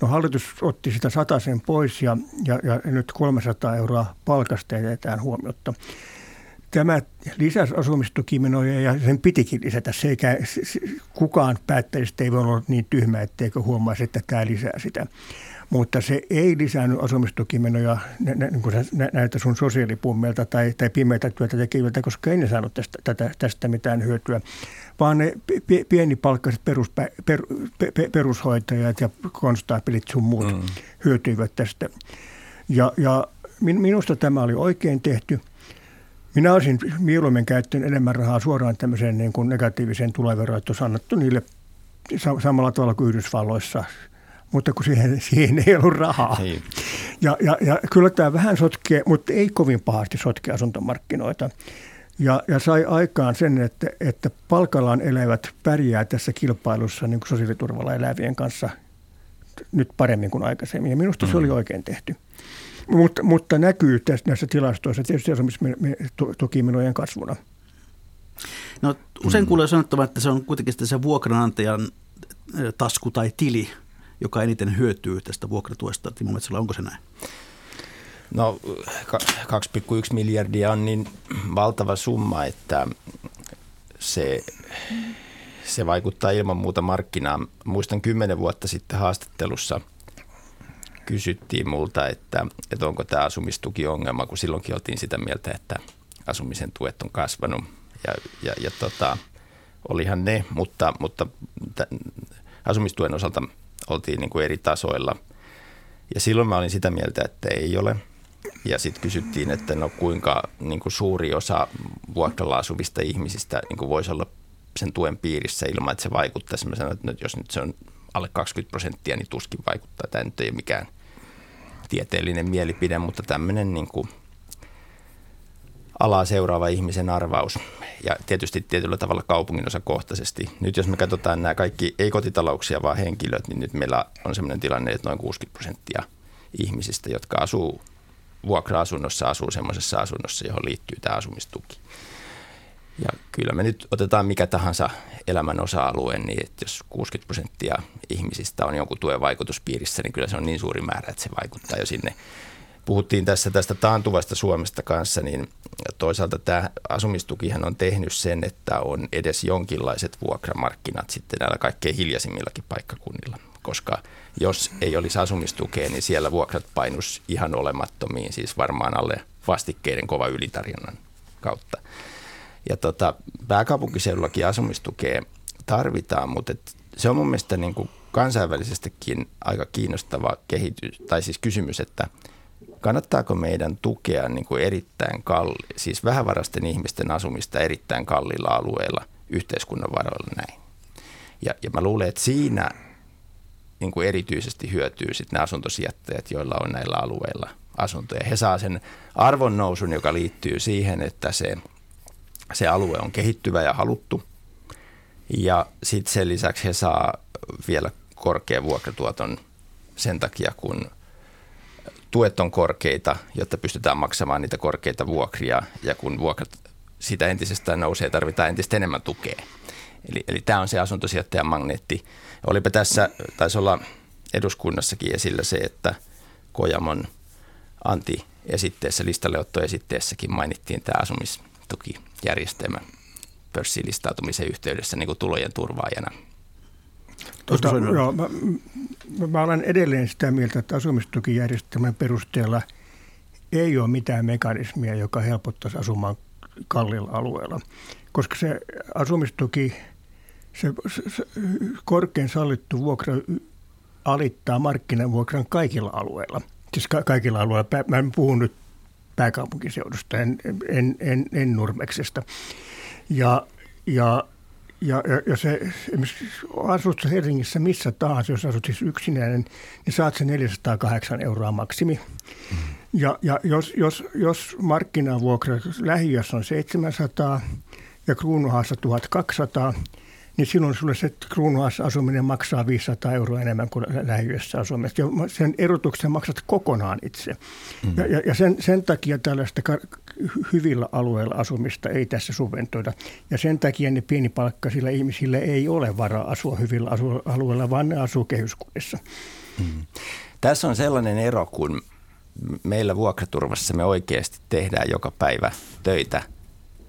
Speaker 4: No hallitus otti sitä sen pois ja, ja, ja nyt 300 euroa palkasta jätetään huomiota. Tämä lisäsi asumistukimenoja ja sen pitikin lisätä. Se eikä, kukaan päättäjistä ei voi olla niin tyhmä, etteikö huomaisi, että tämä lisää sitä mutta se ei lisännyt asumistukimenoja nä, nä, niin näitä sun sosiaalipummeilta tai, tai pimeitä työtä tekijöiltä, koska ei ne saanut tästä, tätä, tästä mitään hyötyä, vaan ne pienipalkkaiset perus, per, per, perushoitajat ja konstaapelit sun muut mm. hyötyivät tästä. Ja, ja minusta tämä oli oikein tehty. Minä olisin mieluummin käyttänyt enemmän rahaa suoraan tämmöiseen niin kuin negatiiviseen tuloveroon, että olisi annettu niille samalla tavalla kuin Yhdysvalloissa – mutta kun siihen, siihen ei ollut rahaa. Ei. Niin. Ja, ja, ja kyllä tämä vähän sotkee, mutta ei kovin pahasti sotke asuntomarkkinoita. Ja, ja sai aikaan sen, että, että palkallaan elävät pärjää tässä kilpailussa niin kuin sosiaaliturvalla elävien kanssa nyt paremmin kuin aikaisemmin. Ja minusta mm. se oli mm. oikein tehty. Mutta, mutta näkyy tässä, näissä tilastoissa tietysti asumistukimenojen kasvuna.
Speaker 3: No, usein mm. kuulee sanottava, että se on kuitenkin se vuokranantajan tasku tai tili, joka eniten hyötyy tästä vuokratuesta? Timo Metsälä, onko se näin?
Speaker 5: No 2,1 miljardia on niin valtava summa, että se, se vaikuttaa ilman muuta markkinaan. Muistan kymmenen vuotta sitten haastattelussa kysyttiin multa, että, että onko tämä asumistuki ongelma, kun silloinkin oltiin sitä mieltä, että asumisen tuet on kasvanut. Ja, ja, ja tota, olihan ne, mutta, mutta asumistuen osalta oltiin niin kuin eri tasoilla. Ja silloin mä olin sitä mieltä, että ei ole. Ja sitten kysyttiin, että no kuinka niin kuin suuri osa vuokralla asuvista ihmisistä niin kuin voisi olla sen tuen piirissä ilman, että se vaikuttaisi. Mä sanoin, että jos nyt se on alle 20 prosenttia, niin tuskin vaikuttaa. Tämä nyt ei ole mikään tieteellinen mielipide, mutta tämmöinen niin kuin – alaa seuraava ihmisen arvaus ja tietysti tietyllä tavalla kaupungin osakohtaisesti. Nyt jos me katsotaan nämä kaikki ei kotitalouksia, vaan henkilöt, niin nyt meillä on sellainen tilanne, että noin 60 prosenttia ihmisistä, jotka asuu vuokra-asunnossa, asuu semmoisessa asunnossa, johon liittyy tämä asumistuki. Ja kyllä me nyt otetaan mikä tahansa elämän osa-alue, niin että jos 60 prosenttia ihmisistä on jonkun tuen vaikutuspiirissä, niin kyllä se on niin suuri määrä, että se vaikuttaa jo sinne puhuttiin tässä tästä taantuvasta Suomesta kanssa, niin toisaalta tämä asumistukihan on tehnyt sen, että on edes jonkinlaiset vuokramarkkinat sitten näillä kaikkein hiljaisimmillakin paikkakunnilla. Koska jos ei olisi asumistukea, niin siellä vuokrat painus ihan olemattomiin, siis varmaan alle vastikkeiden kova ylitarjonnan kautta. Ja tota, pääkaupunkiseudullakin asumistukea tarvitaan, mutta et se on mun mielestä niin kuin kansainvälisestikin aika kiinnostava kehitys, tai siis kysymys, että – kannattaako meidän tukea niin kuin erittäin kalli, siis vähävarasten ihmisten asumista erittäin kalliilla alueilla yhteiskunnan varoilla näin. Ja, ja mä luulen, että siinä niin kuin erityisesti hyötyy sitten ne asuntosijoittajat, joilla on näillä alueilla asuntoja. He saa sen arvonnousun, joka liittyy siihen, että se, se alue on kehittyvä ja haluttu. Ja sitten sen lisäksi he saa vielä korkean vuokratuoton sen takia, kun – tuet on korkeita, jotta pystytään maksamaan niitä korkeita vuokria ja kun vuokrat sitä entisestään nousee, tarvitaan entistä enemmän tukea. Eli, eli tämä on se asuntosijoittajan magneetti. Olipa tässä, taisi olla eduskunnassakin esillä se, että Kojamon anti-esitteessä, listalleottoesitteessäkin mainittiin tämä asumistukijärjestelmä pörssilistautumisen yhteydessä niin kuin tulojen turvaajana –
Speaker 4: Tuota, joo, mä, mä, olen edelleen sitä mieltä, että asumistukijärjestelmän perusteella ei ole mitään mekanismia, joka helpottaisi asumaan kalliilla alueella, koska se asumistuki, se, se, se korkein sallittu vuokra alittaa markkinavuokran kaikilla alueilla. Siis ka- kaikilla alueilla. Mä en puhu nyt pääkaupunkiseudusta, en, en, en, en Nurmeksesta. Ja, ja ja, ja, ja se, esimerkiksi asut Helsingissä missä tahansa, jos asut siis yksinäinen, niin saat sen 408 euroa maksimi. Mm. Ja, ja jos, jos, jos markkinavuokra lähiössä on 700 ja kruunuhaassa 1200, niin silloin sulle se kruunuhaassa asuminen maksaa 500 euroa enemmän kuin lähiössä asumista. Ja sen erotuksen maksat kokonaan itse. Mm. Ja, ja, ja sen, sen takia tällaista hyvillä alueilla asumista ei tässä subventoida. Ja sen takia ne pienipalkkaisilla ihmisillä ei ole varaa asua hyvillä alueilla, vaan ne asuu kehyskunnissa.
Speaker 5: Mm. Tässä on sellainen ero, kun meillä vuokraturvassa me oikeasti tehdään joka päivä töitä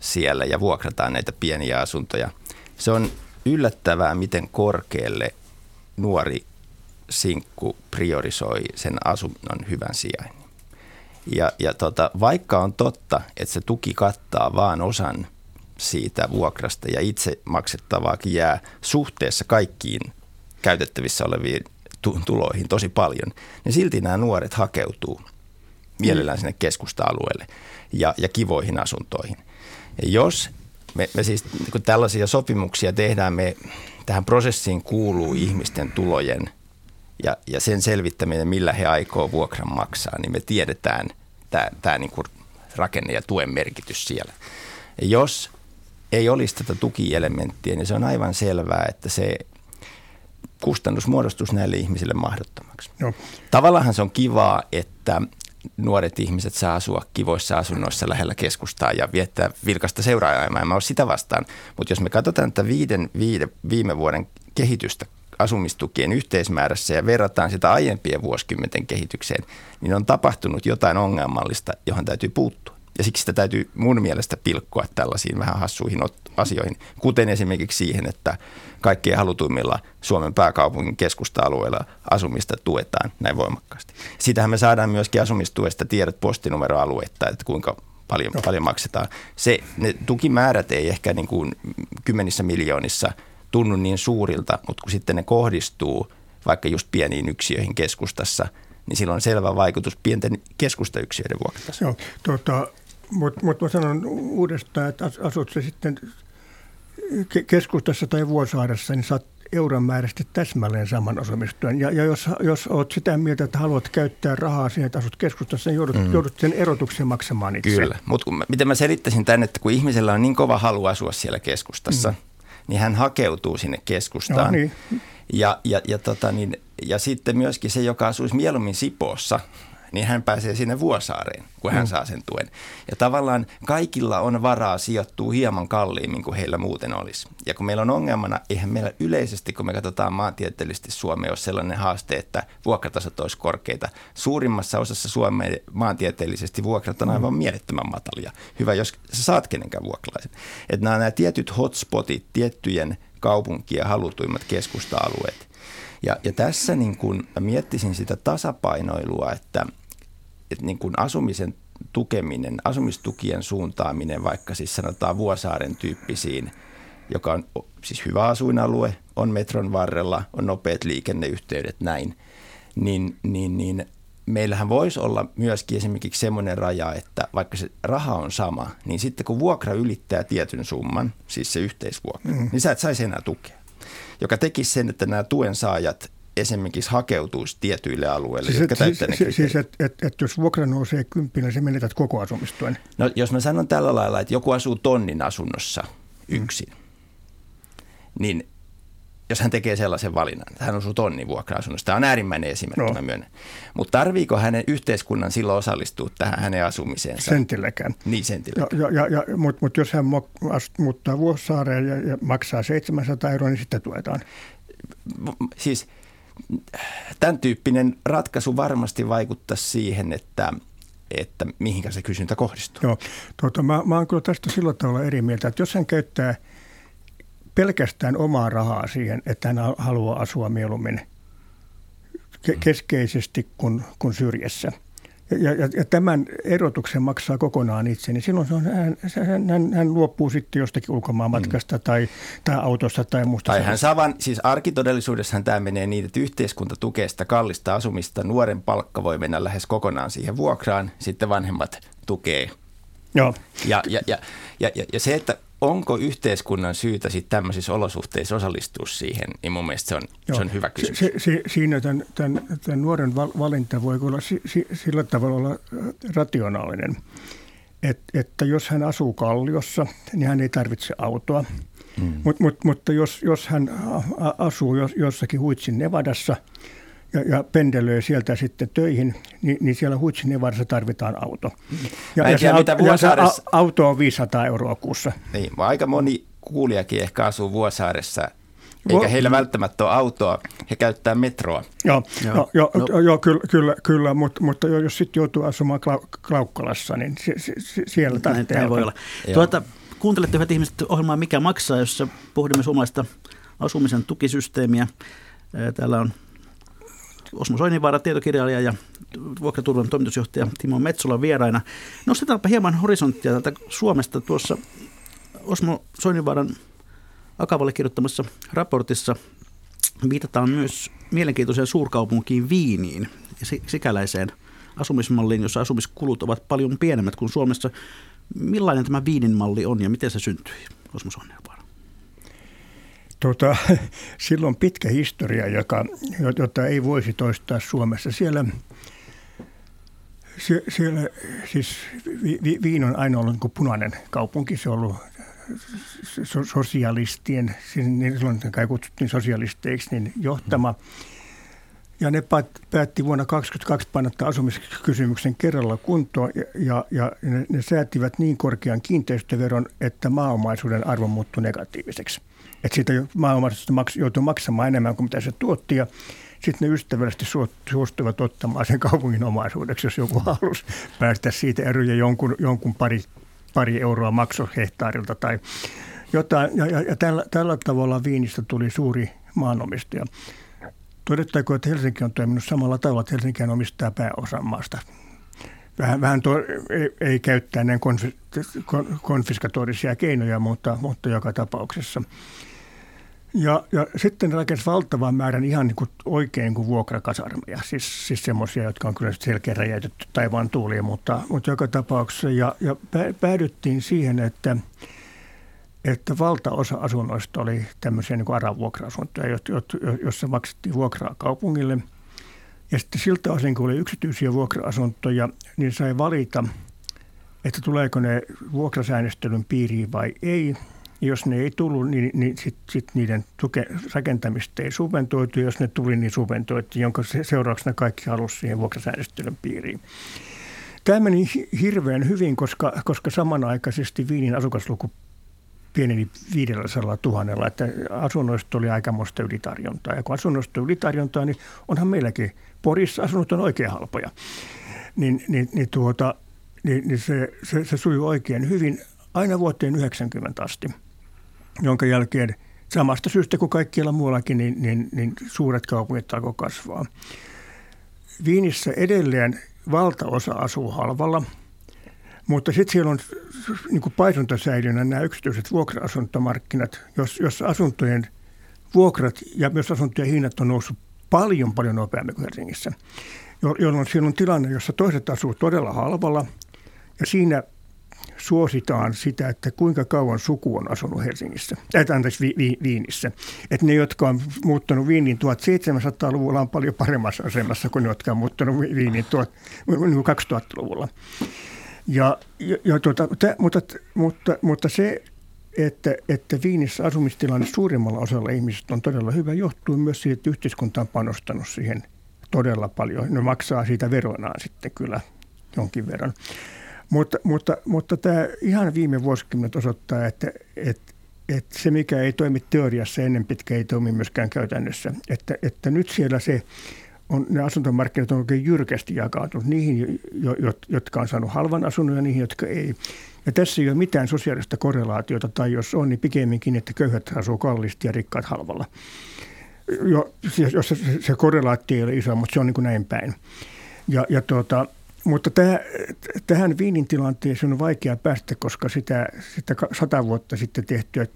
Speaker 5: siellä ja vuokrataan näitä pieniä asuntoja. Se on yllättävää, miten korkealle nuori sinkku priorisoi sen asunnon hyvän sijainnin. Ja, ja tota, vaikka on totta, että se tuki kattaa vaan osan siitä vuokrasta ja itse maksettavaakin jää suhteessa kaikkiin käytettävissä oleviin tuloihin tosi paljon, niin silti nämä nuoret hakeutuu mielellään sinne keskusta-alueelle ja, ja kivoihin asuntoihin. Ja jos me, me siis kun tällaisia sopimuksia tehdään, me tähän prosessiin kuuluu ihmisten tulojen ja, ja sen selvittäminen, millä he aikoo vuokran maksaa, niin me tiedetään tämä, niin kuin rakenne ja tuen merkitys siellä. Ja jos ei olisi tätä tukielementtiä, niin se on aivan selvää, että se kustannus muodostus näille ihmisille mahdottomaksi. No. Tavallaan se on kivaa, että nuoret ihmiset saa asua kivoissa asunnoissa lähellä keskustaa ja viettää vilkasta seuraajaa. En mä ole sitä vastaan. Mutta jos me katsotaan tätä viiden, viide, viime vuoden kehitystä asumistukien yhteismäärässä ja verrataan sitä aiempien vuosikymmenten kehitykseen, niin on tapahtunut jotain ongelmallista, johon täytyy puuttua. Ja siksi sitä täytyy mun mielestä pilkkoa tällaisiin vähän hassuihin asioihin, kuten esimerkiksi siihen, että kaikkien halutuimmilla Suomen pääkaupungin keskusta-alueilla asumista tuetaan näin voimakkaasti. Sitähän me saadaan myöskin asumistuesta tiedot postinumeroalueetta, että kuinka paljon, no. paljon maksetaan. Se, ne tukimäärät ei ehkä niin kuin kymmenissä miljoonissa tunnu niin suurilta, mutta kun sitten ne kohdistuu vaikka just pieniin yksiöihin keskustassa, niin sillä on selvä vaikutus pienten keskustayksiöiden vuokrassa.
Speaker 4: Joo, tuota, mutta mut mä sanon uudestaan, että asut se sitten keskustassa tai Vuosaaressa, niin saat euron määrästi täsmälleen saman asumistuen. Ja, ja jos, jos olet sitä mieltä, että haluat käyttää rahaa siihen, että asut keskustassa, niin joudut, mm. joudut sen erotuksen maksamaan itse.
Speaker 5: Kyllä, mutta miten mä selittäisin tänne, että kun ihmisellä on niin kova halu asua siellä keskustassa, mm. niin hän hakeutuu sinne keskustaan. No, niin. Ja, ja, ja, tota, niin, ja sitten myöskin se, joka asuisi mieluummin Sipoossa, niin hän pääsee sinne Vuosaareen, kun hän mm. saa sen tuen. Ja tavallaan kaikilla on varaa sijoittua hieman kalliimmin kuin heillä muuten olisi. Ja kun meillä on ongelmana, eihän meillä yleisesti, kun me katsotaan maantieteellisesti Suomea, ole sellainen haaste, että vuokratasot olisi korkeita. Suurimmassa osassa Suomea maantieteellisesti vuokrat on aivan mm. mielettömän matalia. Hyvä, jos sä saat kenenkään vuokralaisen. Että nämä, nämä tietyt hotspotit, tiettyjen kaupunkien halutuimmat keskusta-alueet. Ja, ja tässä niin kun miettisin sitä tasapainoilua, että – että niin kuin asumisen tukeminen, asumistukien suuntaaminen vaikka siis sanotaan Vuosaaren tyyppisiin, joka on siis hyvä asuinalue, on metron varrella, on nopeat liikenneyhteydet, näin, niin, niin, niin meillähän voisi olla myöskin esimerkiksi semmoinen raja, että vaikka se raha on sama, niin sitten kun vuokra ylittää tietyn summan, siis se yhteisvuokra, mm. niin sä et saisi enää tukea. Joka tekisi sen, että nämä tuen saajat esimerkiksi hakeutuisi tietyille alueille, siis, jotka
Speaker 4: siis, siis, siis että et, et jos vuokra nousee kymppinä, se menetät koko asumistuen.
Speaker 5: No jos mä sanon tällä lailla, että joku asuu tonnin asunnossa yksin, mm. niin jos hän tekee sellaisen valinnan, että hän asuu tonnin vuokra-asunnossa, tämä on äärimmäinen esimerkki, no. mä myönnän. Mutta tarviiko hänen yhteiskunnan silloin osallistua tähän hänen asumiseensa?
Speaker 4: Sentilläkään.
Speaker 5: Niin, sentilläkään.
Speaker 4: Ja, ja, ja, Mutta mut jos hän muuttaa Vuosaareen ja, ja maksaa 700 euroa, niin sitten tuetaan.
Speaker 5: Siis – tämän tyyppinen ratkaisu varmasti vaikuttaa siihen, että että mihinkä se kysyntä kohdistuu.
Speaker 4: Joo, tuota, mä, mä oon kyllä tästä sillä tavalla eri mieltä, että jos hän käyttää pelkästään omaa rahaa siihen, että hän haluaa asua mieluummin ke- mm. keskeisesti kuin, kuin syrjässä, ja, ja, ja tämän erotuksen maksaa kokonaan itse, niin silloin se on, hän, hän, hän, hän luopuu sitten jostakin ulkomaanmatkasta mm. tai, tai autosta tai muusta.
Speaker 5: Tai hän saa vaan, siis arkitodellisuudessahan tämä menee niin, että yhteiskunta tukee sitä kallista asumista. Nuoren palkka voi mennä lähes kokonaan siihen vuokraan, sitten vanhemmat tukee.
Speaker 4: Joo.
Speaker 5: Ja, ja, ja, ja, ja se, että onko yhteiskunnan syytä sitten tämmöisissä olosuhteissa osallistua siihen, niin mun mielestä se on, se on hyvä kysymys.
Speaker 4: Se, se, siinä tämän, tämän, tämän nuoren valinta voi olla si, si, sillä tavalla olla äh, rationaalinen, Et, että jos hän asuu kalliossa, niin hän ei tarvitse autoa. Hmm. Mut, mut, mutta jos, jos hän asuu jossakin Huitsin Nevadassa – ja, ja pendelöi sieltä sitten töihin, niin, niin siellä Huitsin tarvitaan auto. Ja, ja, se, mitä ja se auto on 500 euroa kuussa.
Speaker 5: Niin, aika moni kuulijakin ehkä asuu Vuosaaressa eikä heillä välttämättä ole autoa, he käyttää metroa.
Speaker 4: Joo, joo. No, jo, no. jo, kyllä, kyllä, kyllä mutta, mutta jos sitten joutuu asumaan Klaukkalassa, niin se, se, se, siellä tarvitsee
Speaker 3: näin, voi olla. Tuota, kuuntelette hyvät ihmiset ohjelmaa Mikä maksaa, jossa pohdimme suomalaista asumisen tukisysteemiä. Täällä on Osmo Soininvaara, tietokirjailija ja vuokraturvan toimitusjohtaja Timo Metsola vieraina. Nostetaanpa hieman horisonttia täältä Suomesta. Tuossa Osmo Soininvaaran Akavalle kirjoittamassa raportissa viitataan myös mielenkiintoiseen suurkaupunkiin Viiniin ja sikäläiseen asumismalliin, jossa asumiskulut ovat paljon pienemmät kuin Suomessa. Millainen tämä Viinin malli on ja miten se syntyi, Osmo Soininvaara?
Speaker 4: Tuota, silloin pitkä historia, joka, jota ei voisi toistaa Suomessa. Siellä, siellä siis vi, Viin on aina ollut niin punainen kaupunki. Se on ollut sosialistien, niin silloin kai kutsuttiin sosialisteiksi, niin johtama. Ja ne päätti vuonna 2022 painottaa asumiskysymyksen kerralla kuntoon ja, ja, ja ne, ne säätivät niin korkean kiinteistöveron, että maaomaisuuden arvo muuttui negatiiviseksi että siitä maaomaisuudesta maks, joutuu maksamaan enemmän kuin mitä se tuotti ja sitten ne ystävällisesti suostuivat ottamaan sen kaupungin omaisuudeksi, jos joku halusi päästä siitä eroja jonkun, jonkun pari, pari euroa maksohehtaarilta tai jotain. Ja, ja, ja tällä, tällä tavalla Viinistä tuli suuri maanomistaja. Todettaako, että Helsinki on toiminut samalla tavalla, että Helsinki omistaa pääosan maasta. Vähän, vähän to, ei, ei käyttää näin konfiskatorisia keinoja, mutta, mutta joka tapauksessa. Ja, ja sitten rakensi valtavan määrän ihan niin kuin oikein kuin vuokrakasarmeja, siis, siis semmoisia, jotka on kyllä selkeä räjäytetty taivaan tuuliin, mutta, mutta joka tapauksessa. Ja, ja päädyttiin siihen, että, että valtaosa asunnoista oli tämmöisiä niin ARA-vuokra-asuntoja, joissa maksettiin vuokraa kaupungille. Ja sitten siltä osin, kun oli yksityisiä vuokra-asuntoja, niin sai valita, että tuleeko ne vuokrasäännöstelyn piiriin vai ei – jos ne ei tullut, niin, niin sitten sit niiden tuke, rakentamista ei subventoitu. Jos ne tuli, niin subventoitiin, jonka seurauksena kaikki halusivat siihen vuokrasäännöstelyn piiriin. Tämä meni hirveän hyvin, koska, koska samanaikaisesti Viinin asukasluku pieneni 500 tuhannella, että asunnoista oli aikamoista ylitarjontaa. Ja kun asunnoista on ylitarjontaa, niin onhan meilläkin Porissa asunnot on oikein halpoja. Niin, niin, niin, tuota, niin, niin se, se, se sujuu oikein hyvin aina vuoteen 90 asti jonka jälkeen samasta syystä kuin kaikkialla muuallakin, niin, niin, niin suuret kaupungit alkoi kasvaa. Viinissä edelleen valtaosa asuu halvalla, mutta sitten siellä on niin paisuntasäilynä nämä yksityiset vuokra-asuntomarkkinat, jos, jos asuntojen vuokrat ja myös asuntojen hinnat on noussut paljon, paljon nopeammin kuin Helsingissä, jolloin siellä on tilanne, jossa toiset asuu todella halvalla ja siinä suositaan sitä, että kuinka kauan suku on asunut Helsingissä, äh, anteeksi, vi, vi, Viinissä. Että ne, jotka on muuttanut Viiniin 1700-luvulla, on paljon paremmassa asemassa kuin ne, jotka on muuttanut Viiniin 2000-luvulla. Ja, ja, ja tuota, tä, mutta, mutta, mutta se, että, että Viinissä asumistilanne suurimmalla osalla ihmisistä on todella hyvä, johtuu myös siitä, että yhteiskunta on panostanut siihen todella paljon. Ne maksaa siitä veronaan sitten kyllä jonkin verran. Mutta, mutta, mutta tämä ihan viime vuosikymmenet osoittaa, että, että, että se mikä ei toimi teoriassa ennen pitkä ei toimi myöskään käytännössä. Että, että nyt siellä se on, ne asuntomarkkinat on oikein jyrkästi jakautunut niihin, jotka on saanut halvan asunnon ja niihin, jotka ei. Ja tässä ei ole mitään sosiaalista korrelaatiota, tai jos on, niin pikemminkin, että köyhät asuu kallisti ja rikkaat halvalla. Jo, jos se, se korrelaatio ei ole iso, mutta se on niin kuin näin päin. Ja, ja tuota, mutta täh, tähän Viinin tilanteeseen on vaikea päästä, koska sitä, sitä sata vuotta sitten tehtyä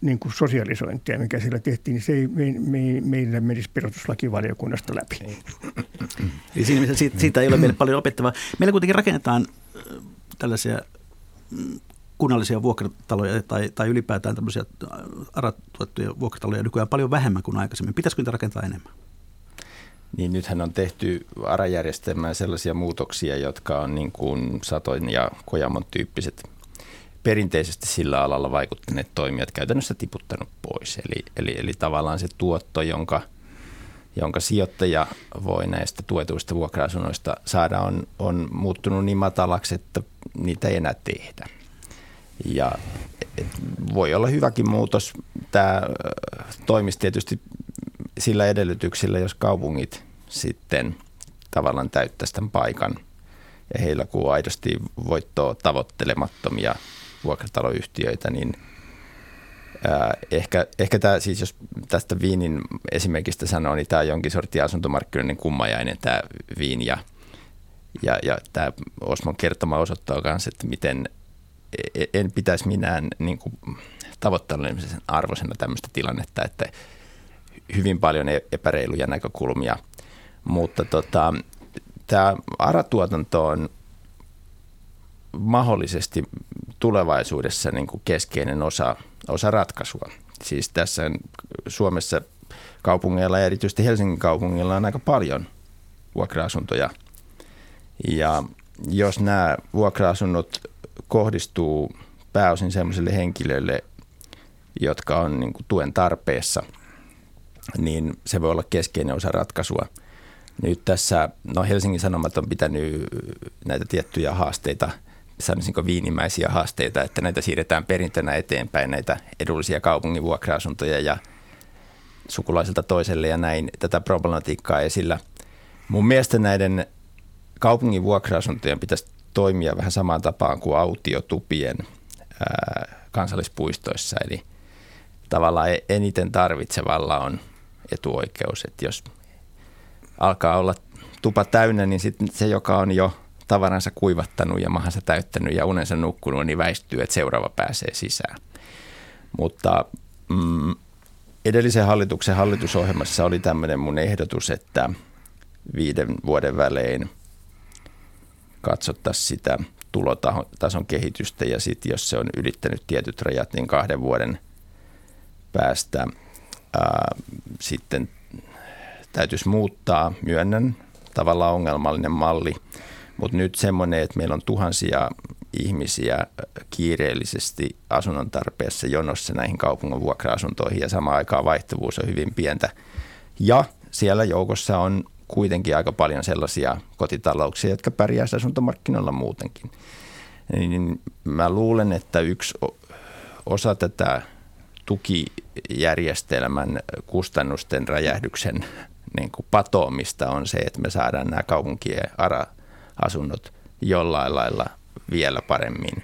Speaker 4: niin kuin sosialisointia, mikä siellä tehtiin, niin se ei me, me, meillä menisi perustuslakivaliokunnasta läpi.
Speaker 3: Eli siinä mielessä siitä, siitä ei ole meille paljon opettavaa. Meillä kuitenkin rakennetaan tällaisia mm, kunnallisia vuokrataloja tai, tai ylipäätään tämmöisiä aratuettuja vuokrataloja nykyään paljon vähemmän kuin aikaisemmin. Pitäisikö niitä rakentaa enemmän?
Speaker 5: Niin nythän on tehty ARA-järjestelmään sellaisia muutoksia, jotka on niin kuin Satoin ja Kojamon tyyppiset perinteisesti sillä alalla vaikuttaneet toimijat käytännössä tiputtanut pois. Eli, eli, eli tavallaan se tuotto, jonka, jonka sijoittaja voi näistä tuetuista vuokra-asunnoista saada, on, on muuttunut niin matalaksi, että niitä ei enää tehdä. Ja voi olla hyväkin muutos. Tämä toimisi tietysti sillä edellytyksillä, jos kaupungit sitten tavallaan täyttäisi tämän paikan ja heillä kun aidosti voittoa tavoittelemattomia vuokrataloyhtiöitä, niin ää, ehkä, ehkä tämä, siis jos tästä Viinin esimerkistä sanoo, niin tämä on jonkin sortin asuntomarkkinoiden kummajainen tämä Viin ja, ja, ja tämä Osmon kertoma osoittaa myös, että miten e, e, en pitäisi minään niin tavoittelemisen arvoisena tämmöistä tilannetta, että hyvin paljon e, epäreiluja näkökulmia, mutta tota, tämä aratuotanto on mahdollisesti tulevaisuudessa niin kuin keskeinen osa, osa ratkaisua. Siis tässä Suomessa kaupungeilla ja erityisesti Helsingin kaupungilla on aika paljon vuokra-asuntoja. Ja jos nämä vuokra-asunnot kohdistuu pääosin sellaisille henkilöille, jotka on niin kuin tuen tarpeessa, niin se voi olla keskeinen osa ratkaisua. Nyt tässä, no Helsingin Sanomat on pitänyt näitä tiettyjä haasteita – sanoisinko viinimäisiä haasteita, että näitä siirretään perintönä eteenpäin, näitä edullisia kaupungin vuokra-asuntoja ja sukulaiselta toiselle ja näin tätä problematiikkaa esillä. Mun mielestä näiden kaupungin vuokra-asuntojen pitäisi toimia vähän samaan tapaan kuin autiotupien ää, kansallispuistoissa, eli tavallaan e-, eniten tarvitsevalla on etuoikeus, että jos alkaa olla tupa täynnä, niin sitten se, joka on jo tavaransa kuivattanut ja mahansa täyttänyt ja unensa nukkunut, niin väistyy, että seuraava pääsee sisään. Mutta mm, edellisen hallituksen hallitusohjelmassa oli tämmöinen mun ehdotus, että viiden vuoden välein katsottaisiin sitä tulotason kehitystä ja sitten jos se on ylittänyt tietyt rajat, niin kahden vuoden päästä ää, sitten täytyisi muuttaa, myönnän, tavallaan ongelmallinen malli – mutta nyt semmoinen, että meillä on tuhansia ihmisiä kiireellisesti asunnon tarpeessa jonossa näihin kaupungin vuokra-asuntoihin ja samaan aikaan vaihtuvuus on hyvin pientä. Ja siellä joukossa on kuitenkin aika paljon sellaisia kotitalouksia, jotka pärjää asuntomarkkinoilla muutenkin. Niin mä luulen, että yksi osa tätä tukijärjestelmän kustannusten räjähdyksen niin kuin patoamista on se, että me saadaan nämä kaupunkien ARA asunnot jollain lailla vielä paremmin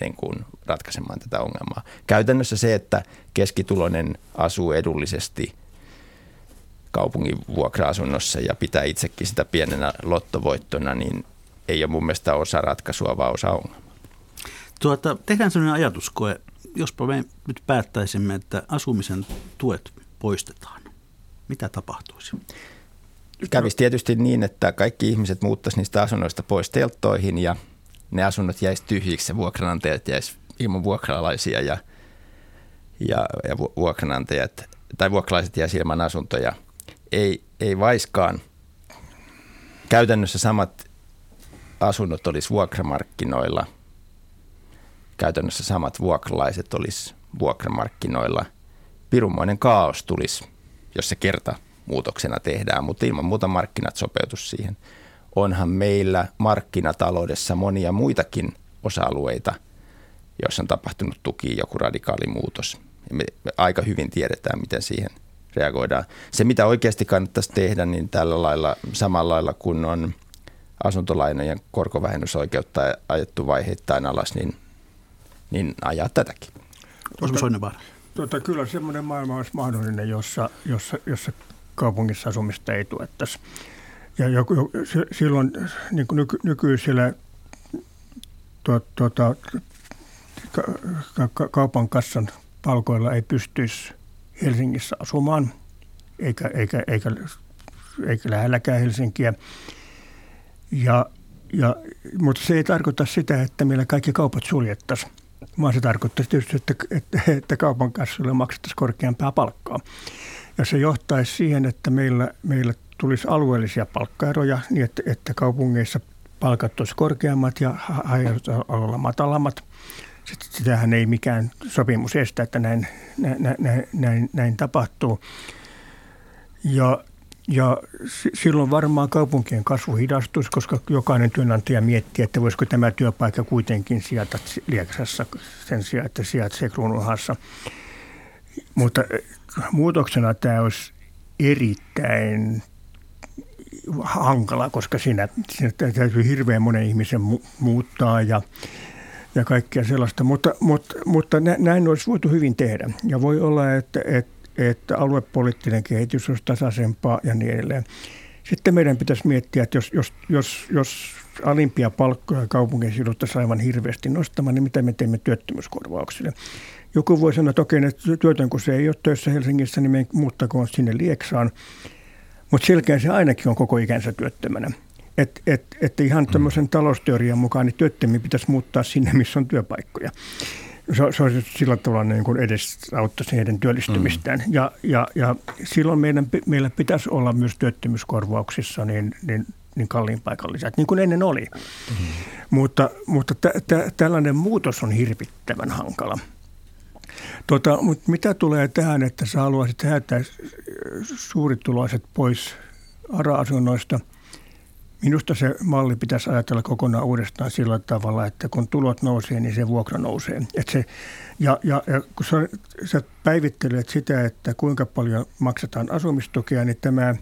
Speaker 5: niin kuin ratkaisemaan tätä ongelmaa. Käytännössä se, että keskituloinen asuu edullisesti kaupungin vuokra-asunnossa ja pitää itsekin sitä pienenä lottovoittona, niin ei ole mun mielestä osa ratkaisua, vaan osa ongelmaa.
Speaker 3: Tuota, tehdään sellainen ajatuskoe, jospa me nyt päättäisimme, että asumisen tuet poistetaan. Mitä tapahtuisi?
Speaker 5: Kävisi tietysti niin, että kaikki ihmiset muuttaisi niistä asunnoista pois telttoihin ja ne asunnot jäisi tyhjiksi ja vuokranantajat jäisi ilman vuokralaisia ja, ja, ja vuokranantajat tai vuokralaiset jäisi ilman asuntoja. Ei, ei vaiskaan. Käytännössä samat asunnot olisi vuokramarkkinoilla. Käytännössä samat vuokralaiset olisi vuokramarkkinoilla. Pirunmoinen kaos tulisi, jos se kerta muutoksena tehdään, mutta ilman muuta markkinat sopeutus siihen. Onhan meillä markkinataloudessa monia muitakin osa-alueita, joissa on tapahtunut tuki joku radikaali muutos. Me aika hyvin tiedetään, miten siihen reagoidaan. Se, mitä oikeasti kannattaisi tehdä, niin tällä lailla, samalla lailla kun on asuntolainojen korkovähennysoikeutta ajettu vaiheittain alas, niin, niin ajaa tätäkin.
Speaker 3: Tuota,
Speaker 4: tuota, kyllä semmoinen maailma olisi mahdollinen, jossa, jossa, jossa kaupungissa asumista ei tuettaisi. ja joku, silloin niin kuin nyky, nykyisellä to, tuota, ka, ka, kaupan kassan palkoilla ei pystyisi Helsingissä asumaan, eikä, eikä, eikä, eikä lähelläkään Helsinkiä. Ja, ja, mutta se ei tarkoita sitä, että meillä kaikki kaupat suljettaisiin, vaan se tarkoittaa tietysti, että, että, että kaupan kassalle maksettaisiin korkeampaa palkkaa. Ja se johtaisi siihen, että meillä, meillä tulisi alueellisia palkkaeroja niin, että, että kaupungeissa palkat olisivat korkeammat ja haja matalammat. Sitähän ei mikään sopimus estä, että näin, näin, näin, näin, näin tapahtuu. Ja, ja silloin varmaan kaupunkien kasvu hidastuisi, koska jokainen työnantaja miettii, että voisiko tämä työpaikka kuitenkin sijata Lieksassa sen sijaan, että sijaitsee Kruununhassa. Mutta muutoksena tämä olisi erittäin hankala, koska siinä, siinä täytyy hirveän monen ihmisen mu- muuttaa ja, ja kaikkea sellaista. Mutta, mutta, mutta näin olisi voitu hyvin tehdä. Ja voi olla, että, että, että aluepoliittinen kehitys olisi tasaisempaa ja niin edelleen. Sitten meidän pitäisi miettiä, että jos, jos, jos, jos alimpia palkkoja kaupungeissa jouduttaisiin aivan hirveästi nostamaan, niin mitä me teemme työttömyyskorvauksille. Joku voi sanoa, että okei, että työtön kun se ei ole töissä Helsingissä, niin me muuttakoon sinne Lieksaan. Mutta selkeä se ainakin on koko ikänsä työttömänä. Että et, et ihan mm. tämmöisen talousteorian mukaan niin työttömiä pitäisi muuttaa sinne, missä on työpaikkoja. Se, se olisi sillä tavalla niin kuin edes auttaisi heidän työllistymistään. Mm. Ja, ja, ja silloin meidän, meillä pitäisi olla myös työttömyyskorvauksissa niin, niin, niin kalliin paikan lisät, niin kuin ennen oli. Mm. Mutta, mutta t- t- tällainen muutos on hirvittävän hankala. Tota, mutta mitä tulee tähän, että sä haluaisit häätää suurituloiset pois ARA-asunnoista, minusta se malli pitäisi ajatella kokonaan uudestaan sillä tavalla, että kun tulot nousee, niin se vuokra nousee. Et se, ja, ja, ja kun sä, sä päivittelet sitä, että kuinka paljon maksetaan asumistukea, niin tämä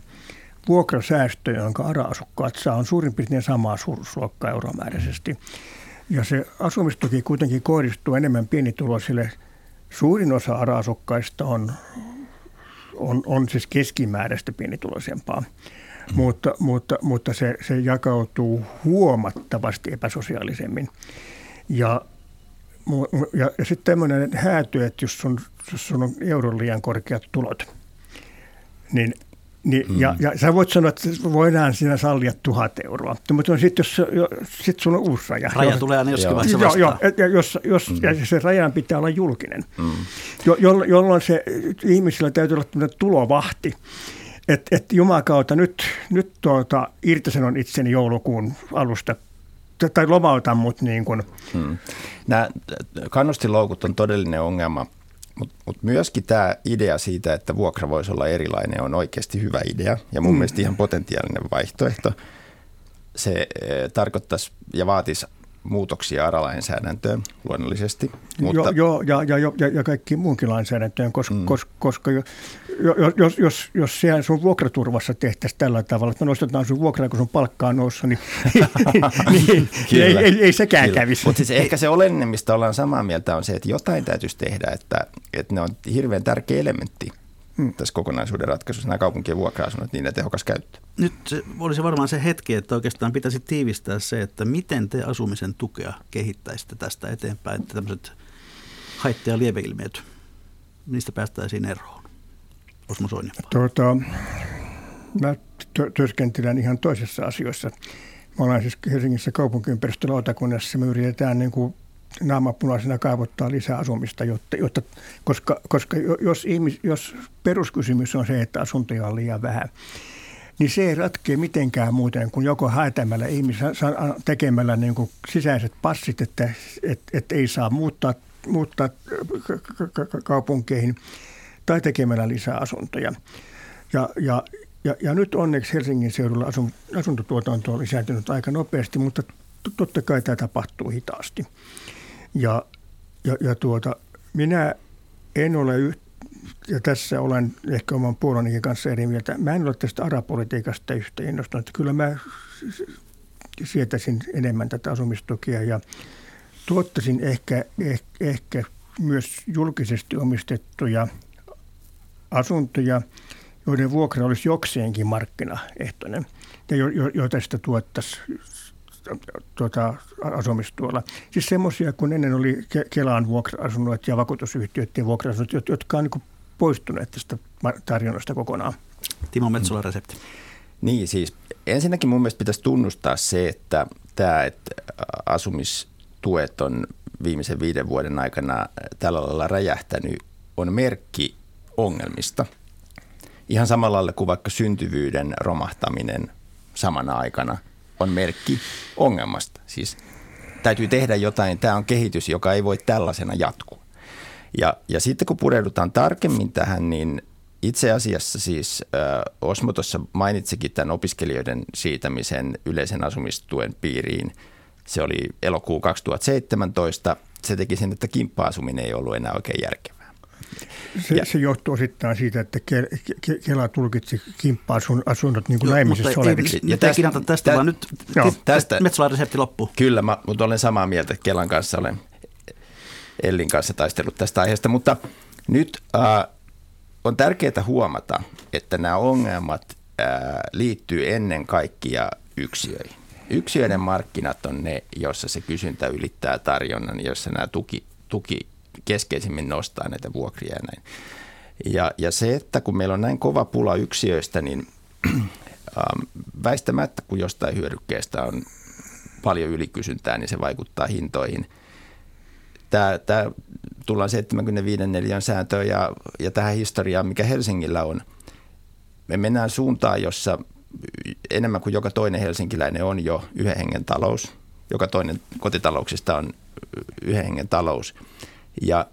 Speaker 4: vuokrasäästö, jonka ARA-asukkaat saa, on suurin piirtein samaa suuruusluokkaa euromääräisesti. Ja se asumistuki kuitenkin kohdistuu enemmän pienituloisille – Suurin osa ARA-asukkaista on, on, on siis keskimääräistä pienituloisempaa, mm. mutta, mutta, mutta se, se jakautuu huomattavasti epäsosiaalisemmin. Ja, ja, ja sitten tämmöinen hääty, että jos sun, jos sun on euron liian korkeat tulot, niin niin, mm. ja, ja sä voit sanoa, että voidaan siinä sallia tuhat euroa. Mutta sitten jos jo, sit sulla on uusi raja.
Speaker 3: Raja tulee aina joskin vaiheessa.
Speaker 4: Joo, jo, ja, jos, jos, mm. ja se rajan pitää olla julkinen, mm. jo, jo, jolloin se ihmisillä täytyy olla tulovahti. Että et jumakauta, nyt, nyt tuota, irtisanon itseni joulukuun alusta tai lomautan mut niin kuin. Hmm.
Speaker 5: Nämä kannustiloukut on todellinen ongelma mutta mut myöskin tämä idea siitä, että vuokra voisi olla erilainen, on oikeasti hyvä idea ja mun mm. mielestä ihan potentiaalinen vaihtoehto. Se e, tarkoittaisi ja vaatisi muutoksia aralainsäädäntöön luonnollisesti.
Speaker 4: Mutta... Joo, joo ja, ja, ja, ja kaikki muunkin lainsäädäntöön, koska, mm. koska, koska jos, jos, jos, jos siellä sun vuokraturvassa tehtäisiin tällä tavalla, että nostetaan sun vuokraa, kun sun palkkaa on noussut, niin, niin Kyllä. ei, ei, ei sekään Kyllä. kävisi.
Speaker 5: Mutta siis ehkä se oleellinen, mistä ollaan samaa mieltä, on se, että jotain täytyisi tehdä, että, että ne on hirveän tärkeä elementti hmm. tässä kokonaisuuden ratkaisussa, nämä kaupunkien vuokra-asunnot, niin ne tehokas käyttö.
Speaker 3: Nyt se olisi varmaan se hetki, että oikeastaan pitäisi tiivistää se, että miten te asumisen tukea kehittäisitte tästä eteenpäin, että tämmöiset haitta- ja lieveilmiöt, niistä päästäisiin eroon. Osmo
Speaker 4: Tuota, mä työskentelen ihan toisessa asioissa. Mä olen siis Helsingissä kaupunkiympäristölautakunnassa. Me yritetään niin kuin naamapunaisena kaavoittaa lisää asumista, jotta, jotta, koska, koska jos, ihmis, jos peruskysymys on se, että asuntoja on liian vähän, niin se ei ratkea mitenkään muuten kuin joko haetämällä ihmisiä tekemällä niin kuin sisäiset passit, että et, et ei saa muuttaa, muuttaa kaupunkeihin, tai tekemällä lisää asuntoja. Ja, ja, ja, ja nyt onneksi Helsingin seudulla asun, asuntotuotanto on lisääntynyt aika nopeasti, mutta totta kai tämä tapahtuu hitaasti. Ja, ja, ja tuota, minä en ole yht, ja tässä olen ehkä oman puolanikin kanssa eri mieltä. Mä en ole tästä arapolitiikasta yhtä innostunut. Kyllä mä sietäisin enemmän tätä asumistukia ja tuottaisin ehkä, ehkä, ehkä myös julkisesti omistettuja asuntoja, joiden vuokra olisi jokseenkin markkinaehtoinen ja jo, jo, joita sitä tuottaisiin tuota, asumistuolla. Siis semmoisia, kun ennen oli Kelan vuokra-asunnot ja vakuutusyhtiöiden vuokra-asunnot, jotka on niin poistuneet tästä tarjonnasta kokonaan.
Speaker 3: Timo Metsola resepti.
Speaker 5: Niin siis ensinnäkin mun mielestä pitäisi tunnustaa se, että tämä, että asumistuet on viimeisen viiden vuoden aikana tällä lailla räjähtänyt, on merkki ongelmista. Ihan samalla lailla kuin vaikka syntyvyyden romahtaminen samana aikana on merkki ongelmasta. Siis täytyy tehdä jotain. Tämä on kehitys, joka ei voi tällaisena jatkua. Ja, ja sitten kun pureudutaan tarkemmin tähän, niin itse asiassa siis äh, Osmo tuossa mainitsikin tämän opiskelijoiden siitämisen yleisen asumistuen piiriin. Se oli elokuu 2017. Se teki sen, että kimppa-asuminen ei ollut enää oikein järkevää.
Speaker 4: Se, ja, se johtuu osittain siitä, että Kela tulkitsi kimppa-asunnot niin kuin joo, naimisissa oleviksi.
Speaker 3: Ei tästä, tästä, tä, vaan nyt joo. tästä, Metsola-resepti loppuu.
Speaker 5: Kyllä, mä, mutta olen samaa mieltä. Kelan kanssa olen Ellin kanssa taistellut tästä aiheesta, mutta nyt äh, on tärkeää huomata, että nämä ongelmat ää, liittyy ennen kaikkea yksiöihin. Yksiöiden markkinat on ne, jossa se kysyntä ylittää tarjonnan, jossa nämä tuki, tuki keskeisimmin nostaa näitä vuokria ja näin. Ja, ja se, että kun meillä on näin kova pula yksiöistä, niin ähm, väistämättä kun jostain hyödykkeestä on paljon ylikysyntää, niin se vaikuttaa hintoihin. Tämä, tämä tullaan 75 neliön sääntöön ja, ja tähän historiaan, mikä Helsingillä on. Me mennään suuntaan, jossa enemmän kuin joka toinen helsinkiläinen on jo yhden hengen talous. Joka toinen kotitalouksista on yhden hengen talous. Ja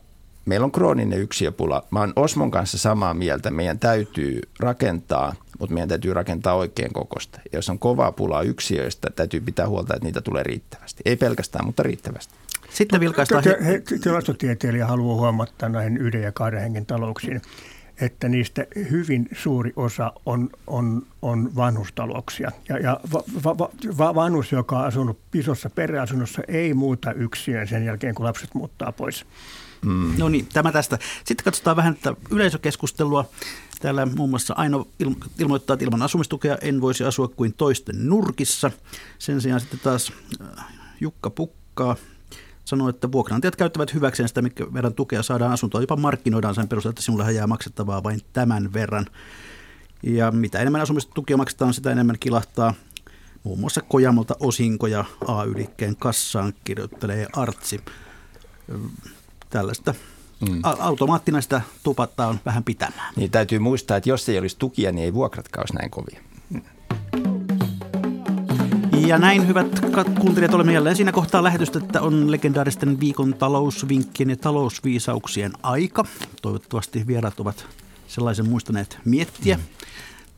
Speaker 5: meillä on krooninen yksiöpula. Mä oon Osmon kanssa samaa mieltä. Meidän täytyy rakentaa, mutta meidän täytyy rakentaa oikein kokosta. Ja jos on kovaa pulaa yksiöistä, täytyy pitää huolta, että niitä tulee riittävästi. Ei pelkästään, mutta riittävästi.
Speaker 3: Sitten vilkaistaan...
Speaker 4: Tilastotieteilijä haluaa huomata näihin yhden ja kahden hengen talouksiin, että niistä hyvin suuri osa on, on, on vanhustalouksia. Ja, ja va, va, va, vanhus, joka on asunut isossa perheasunnossa, ei muuta yksin sen jälkeen, kun lapset muuttaa pois.
Speaker 3: Mm. No niin, tämä tästä. Sitten katsotaan vähän tätä yleisökeskustelua. Täällä muun muassa Aino ilmoittaa, että ilman asumistukea en voisi asua kuin toisten nurkissa. Sen sijaan sitten taas äh, Jukka Pukkaa sanoi, että vuokranantajat käyttävät hyväkseen sitä, mikä verran tukea saadaan asuntoa. Jopa markkinoidaan sen perusteella, että sinulle jää maksettavaa vain tämän verran. Ja mitä enemmän asumistukia maksetaan, sitä enemmän kilahtaa muun muassa Kojamolta osinkoja A-ylikkeen kassaan, kirjoittelee Artsi. Tällaista mm. automaattina sitä tupattaa on vähän pitämään.
Speaker 5: Niin täytyy muistaa, että jos ei olisi tukia, niin ei vuokratkaan olisi näin kovia.
Speaker 3: Ja näin, hyvät kuuntelijat, olemme jälleen siinä kohtaa lähetystä, että on legendaaristen viikon talousvinkkien ja talousviisauksien aika. Toivottavasti vieraat ovat sellaisen muistaneet miettiä. Mm.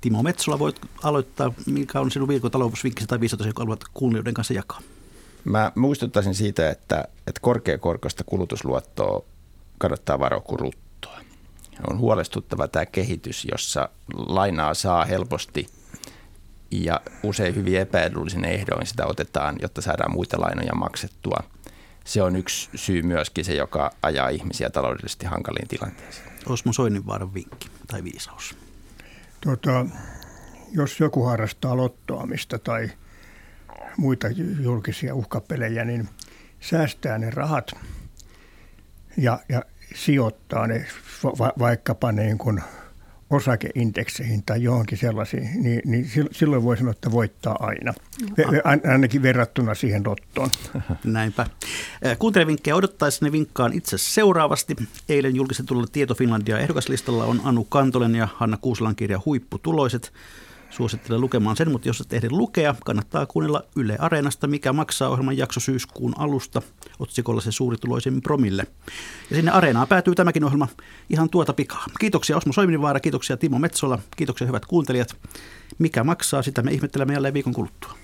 Speaker 3: Timo Metsola, voit aloittaa, mikä on sinun viikon talousvinkkisi tai viisatus, joka haluat kuuntelijoiden kanssa jakaa?
Speaker 5: Mä muistuttaisin siitä, että, että korkeakorkoista kulutusluottoa kannattaa varoa. On huolestuttava tämä kehitys, jossa lainaa saa helposti – ja usein hyvin epäedullisin ehdoin sitä otetaan, jotta saadaan muita lainoja maksettua. Se on yksi syy myöskin se, joka ajaa ihmisiä taloudellisesti hankaliin tilanteisiin.
Speaker 3: Osmo Soininvaaran vinkki tai viisaus?
Speaker 4: Tota, jos joku harrastaa lottoamista tai muita julkisia uhkapelejä, niin säästää ne rahat ja, ja sijoittaa ne va- vaikkapa niin kuin – osakeindekseihin tai johonkin sellaisiin, niin, niin silloin voi sanoa, että voittaa aina. Ainakin verrattuna siihen lottoon.
Speaker 3: Näinpä. Kuuntelevinkkejä odottaessa ne vinkkaan itse seuraavasti. Eilen julkistetulla Tieto Finlandia ehdokaslistalla on Anu Kantolen ja Hanna Kuuselan kirja Huipputuloiset. Suosittelen lukemaan sen, mutta jos et ehdi lukea, kannattaa kuunnella Yle Areenasta, mikä maksaa ohjelman jakso syyskuun alusta otsikolla se suurituloisin promille. Ja sinne Areenaan päätyy tämäkin ohjelma ihan tuota pikaa. Kiitoksia Osmo Soiminvaara, kiitoksia Timo Metsola, kiitoksia hyvät kuuntelijat. Mikä maksaa, sitä me ihmettelemme jälleen viikon kuluttua.